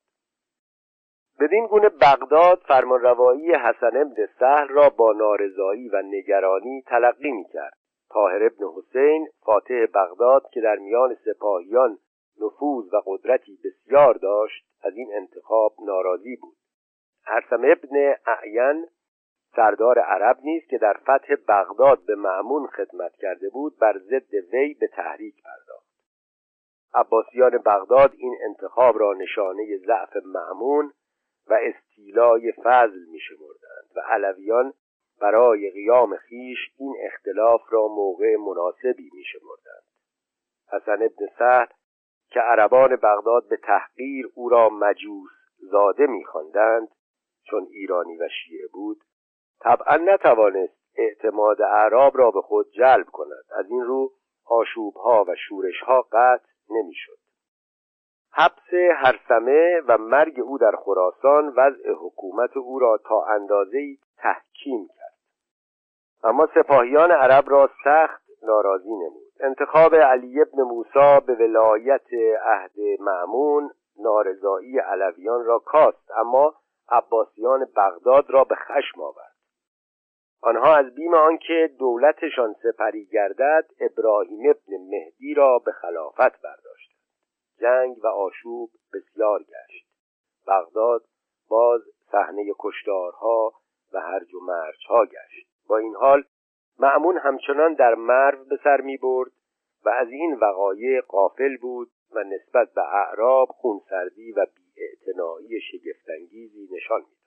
بدین گونه بغداد فرمانروایی حسن ابن سهل را با نارضایی و نگرانی تلقی می‌کرد. طاهر ابن حسین فاتح بغداد که در میان سپاهیان نفوذ و قدرتی بسیار داشت از این انتخاب ناراضی بود. هرسم ابن اعین سردار عرب نیست که در فتح بغداد به معمون خدمت کرده بود بر ضد وی به تحریک پرداخت. عباسیان بغداد این انتخاب را نشانه ضعف معمون و استیلای فضل می شمردند و علویان برای قیام خیش این اختلاف را موقع مناسبی می شمردند. حسن ابن سهل که عربان بغداد به تحقیر او را مجوس زاده می خواندند چون ایرانی و شیعه بود طبعا نتوانست اعتماد اعراب را به خود جلب کند. از این رو آشوبها و شورشها قطع نمی‌شد. حبس هرسمه و مرگ او در خراسان وضع حکومت او را تا اندازه تحکیم کرد. اما سپاهیان عرب را سخت ناراضی نمود. انتخاب علی ابن موسی به ولایت عهد معمون نارضایی علویان را کاست اما عباسیان بغداد را به خشم آورد. آنها از بیم آنکه دولتشان سپری گردد ابراهیم ابن مهدی را به خلافت برداشتند. جنگ و آشوب بسیار گشت. بغداد باز صحنه کشتارها و هرج و مرجها گشت. با این حال معمون همچنان در مرو به سر می برد و از این وقایع قافل بود و نسبت به اعراب خونسردی و بیاعتنایی شگفتانگیزی نشان می‌داد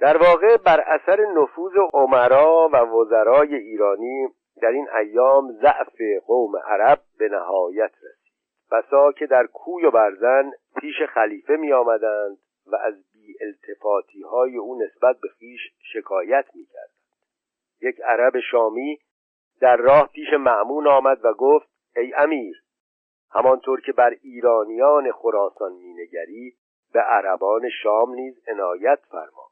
در واقع بر اثر نفوذ عمرا و وزرای ایرانی در این ایام ضعف قوم عرب به نهایت رسید. بسا که در کوی و برزن پیش خلیفه می آمدند و از بی التفاتی های او نسبت به خیش شکایت می کردند. یک عرب شامی در راه پیش معمون آمد و گفت ای امیر همانطور که بر ایرانیان خراسان مینگری به عربان شام نیز عنایت فرما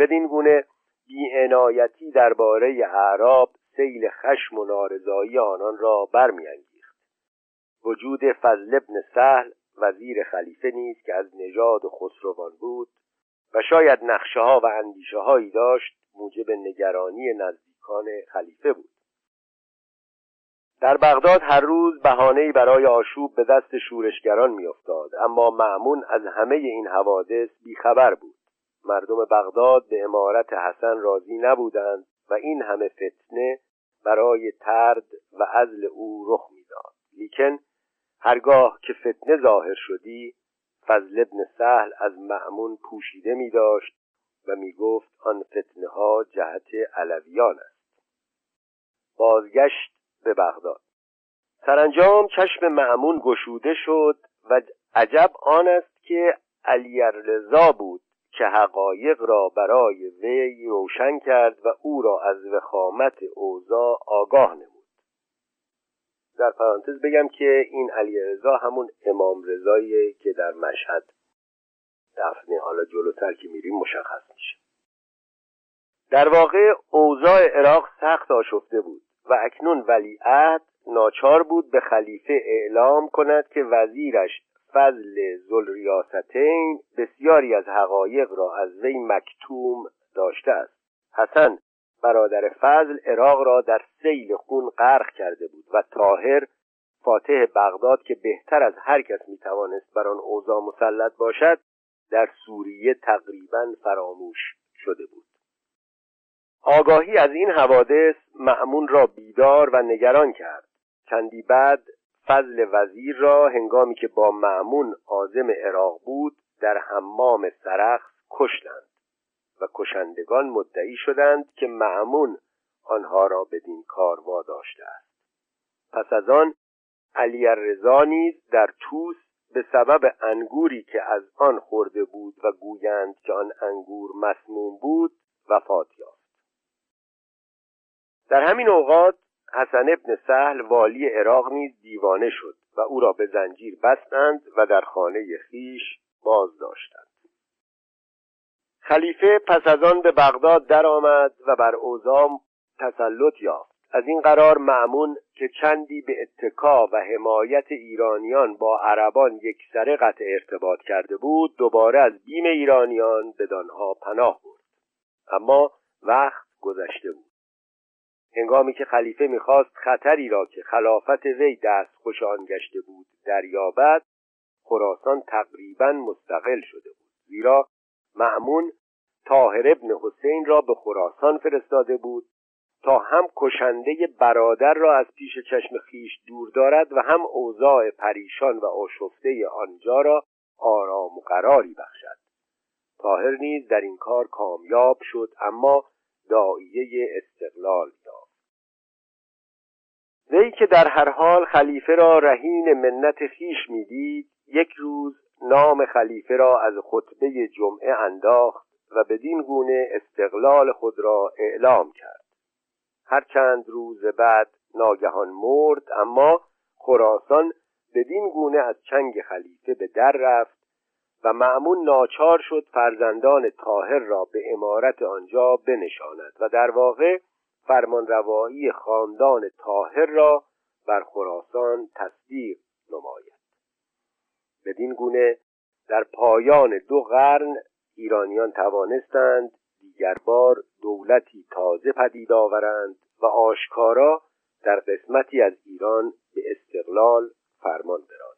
بدین گونه بیعنایتی درباره اعراب سیل خشم و نارضایی آنان را برمیانگیخت وجود فضل ابن سهل وزیر خلیفه نیز که از نژاد خسروان بود و شاید نقشه ها و اندیشه هایی داشت موجب نگرانی نزدیکان خلیفه بود. در بغداد هر روز بهانه‌ای برای آشوب به دست شورشگران میافتاد اما معمون از همه این حوادث بیخبر بود. مردم بغداد به امارت حسن راضی نبودند و این همه فتنه برای ترد و عزل او رخ می‌داد. لیکن هرگاه که فتنه ظاهر شدی فضل ابن سهل از معمون پوشیده می داشت و می گفت آن فتنه ها جهت علویان است. بازگشت به بغداد. سرانجام چشم معمون گشوده شد و عجب آن است که علی رضا بود که حقایق را برای وی روشن کرد و او را از وخامت اوضاع آگاه نمود. در پرانتز بگم که این علی رضا همون امام رضایی که در مشهد دفنه حالا جلوتر که میریم مشخص میشه. در واقع اوضاع عراق سخت آشفته بود و اکنون ولیعهد ناچار بود به خلیفه اعلام کند که وزیرش فضل زلریاستین بسیاری از حقایق را از وی مکتوم داشته است. حسن برادر فضل عراق را در سیل خون غرق کرده بود و طاهر فاتح بغداد که بهتر از هر کس می‌توانست بر آن اوضاع مسلط باشد در سوریه تقریبا فراموش شده بود. آگاهی از این حوادث معمون را بیدار و نگران کرد. چندی بعد فضل وزیر را هنگامی که با معمون عازم عراق بود در حمام سرخ کشتند. و کشندگان مدعی شدند که معمون آنها را بدین کار واداشته است. پس از آن علی رضا نیز در توس به سبب انگوری که از آن خورده بود و گویند که آن انگور مسموم بود وفات یافت. در همین اوقات حسن ابن سهل والی عراق نیز دیوانه شد و او را به زنجیر بستند و در خانه خیش باز داشتند خلیفه پس از آن به بغداد درآمد و بر اوضاع تسلط یافت. از این قرار معمون که چندی به اتکا و حمایت ایرانیان با عربان سره قطع ارتباط کرده بود دوباره از بیم ایرانیان به دانها پناه برد. اما وقت گذشته بود. هنگامی که خلیفه می‌خواست خطری را که خلافت وی دست خوش آن گشته بود دریابد خراسان تقریبا مستقل شده بود. زیرا معمون طاهر ابن حسین را به خراسان فرستاده بود تا هم کشنده برادر را از پیش چشم خیش دور دارد و هم اوضاع پریشان و آشفته آنجا را آرام و قراری بخشد. طاهر نیز در این کار کامیاب شد اما دائیه استقلال یافت. وی که در هر حال خلیفه را رهین منت خیش می‌دید یک روز نام خلیفه را از خطبه جمعه انداخت و بدین گونه استقلال خود را اعلام کرد. هر چند روز بعد ناگهان مرد اما خراسان بدین گونه از چنگ خلیفه به در رفت و معمون ناچار شد فرزندان طاهر را به امارت آنجا بنشاند و در واقع فرمانروایی خاندان طاهر را بر خراسان تصدیق نماید. بدین گونه در پایان دو قرن ایرانیان توانستند دیگر بار دولتی تازه پدید آورند و آشکارا در قسمتی از ایران به استقلال فرمان برانند.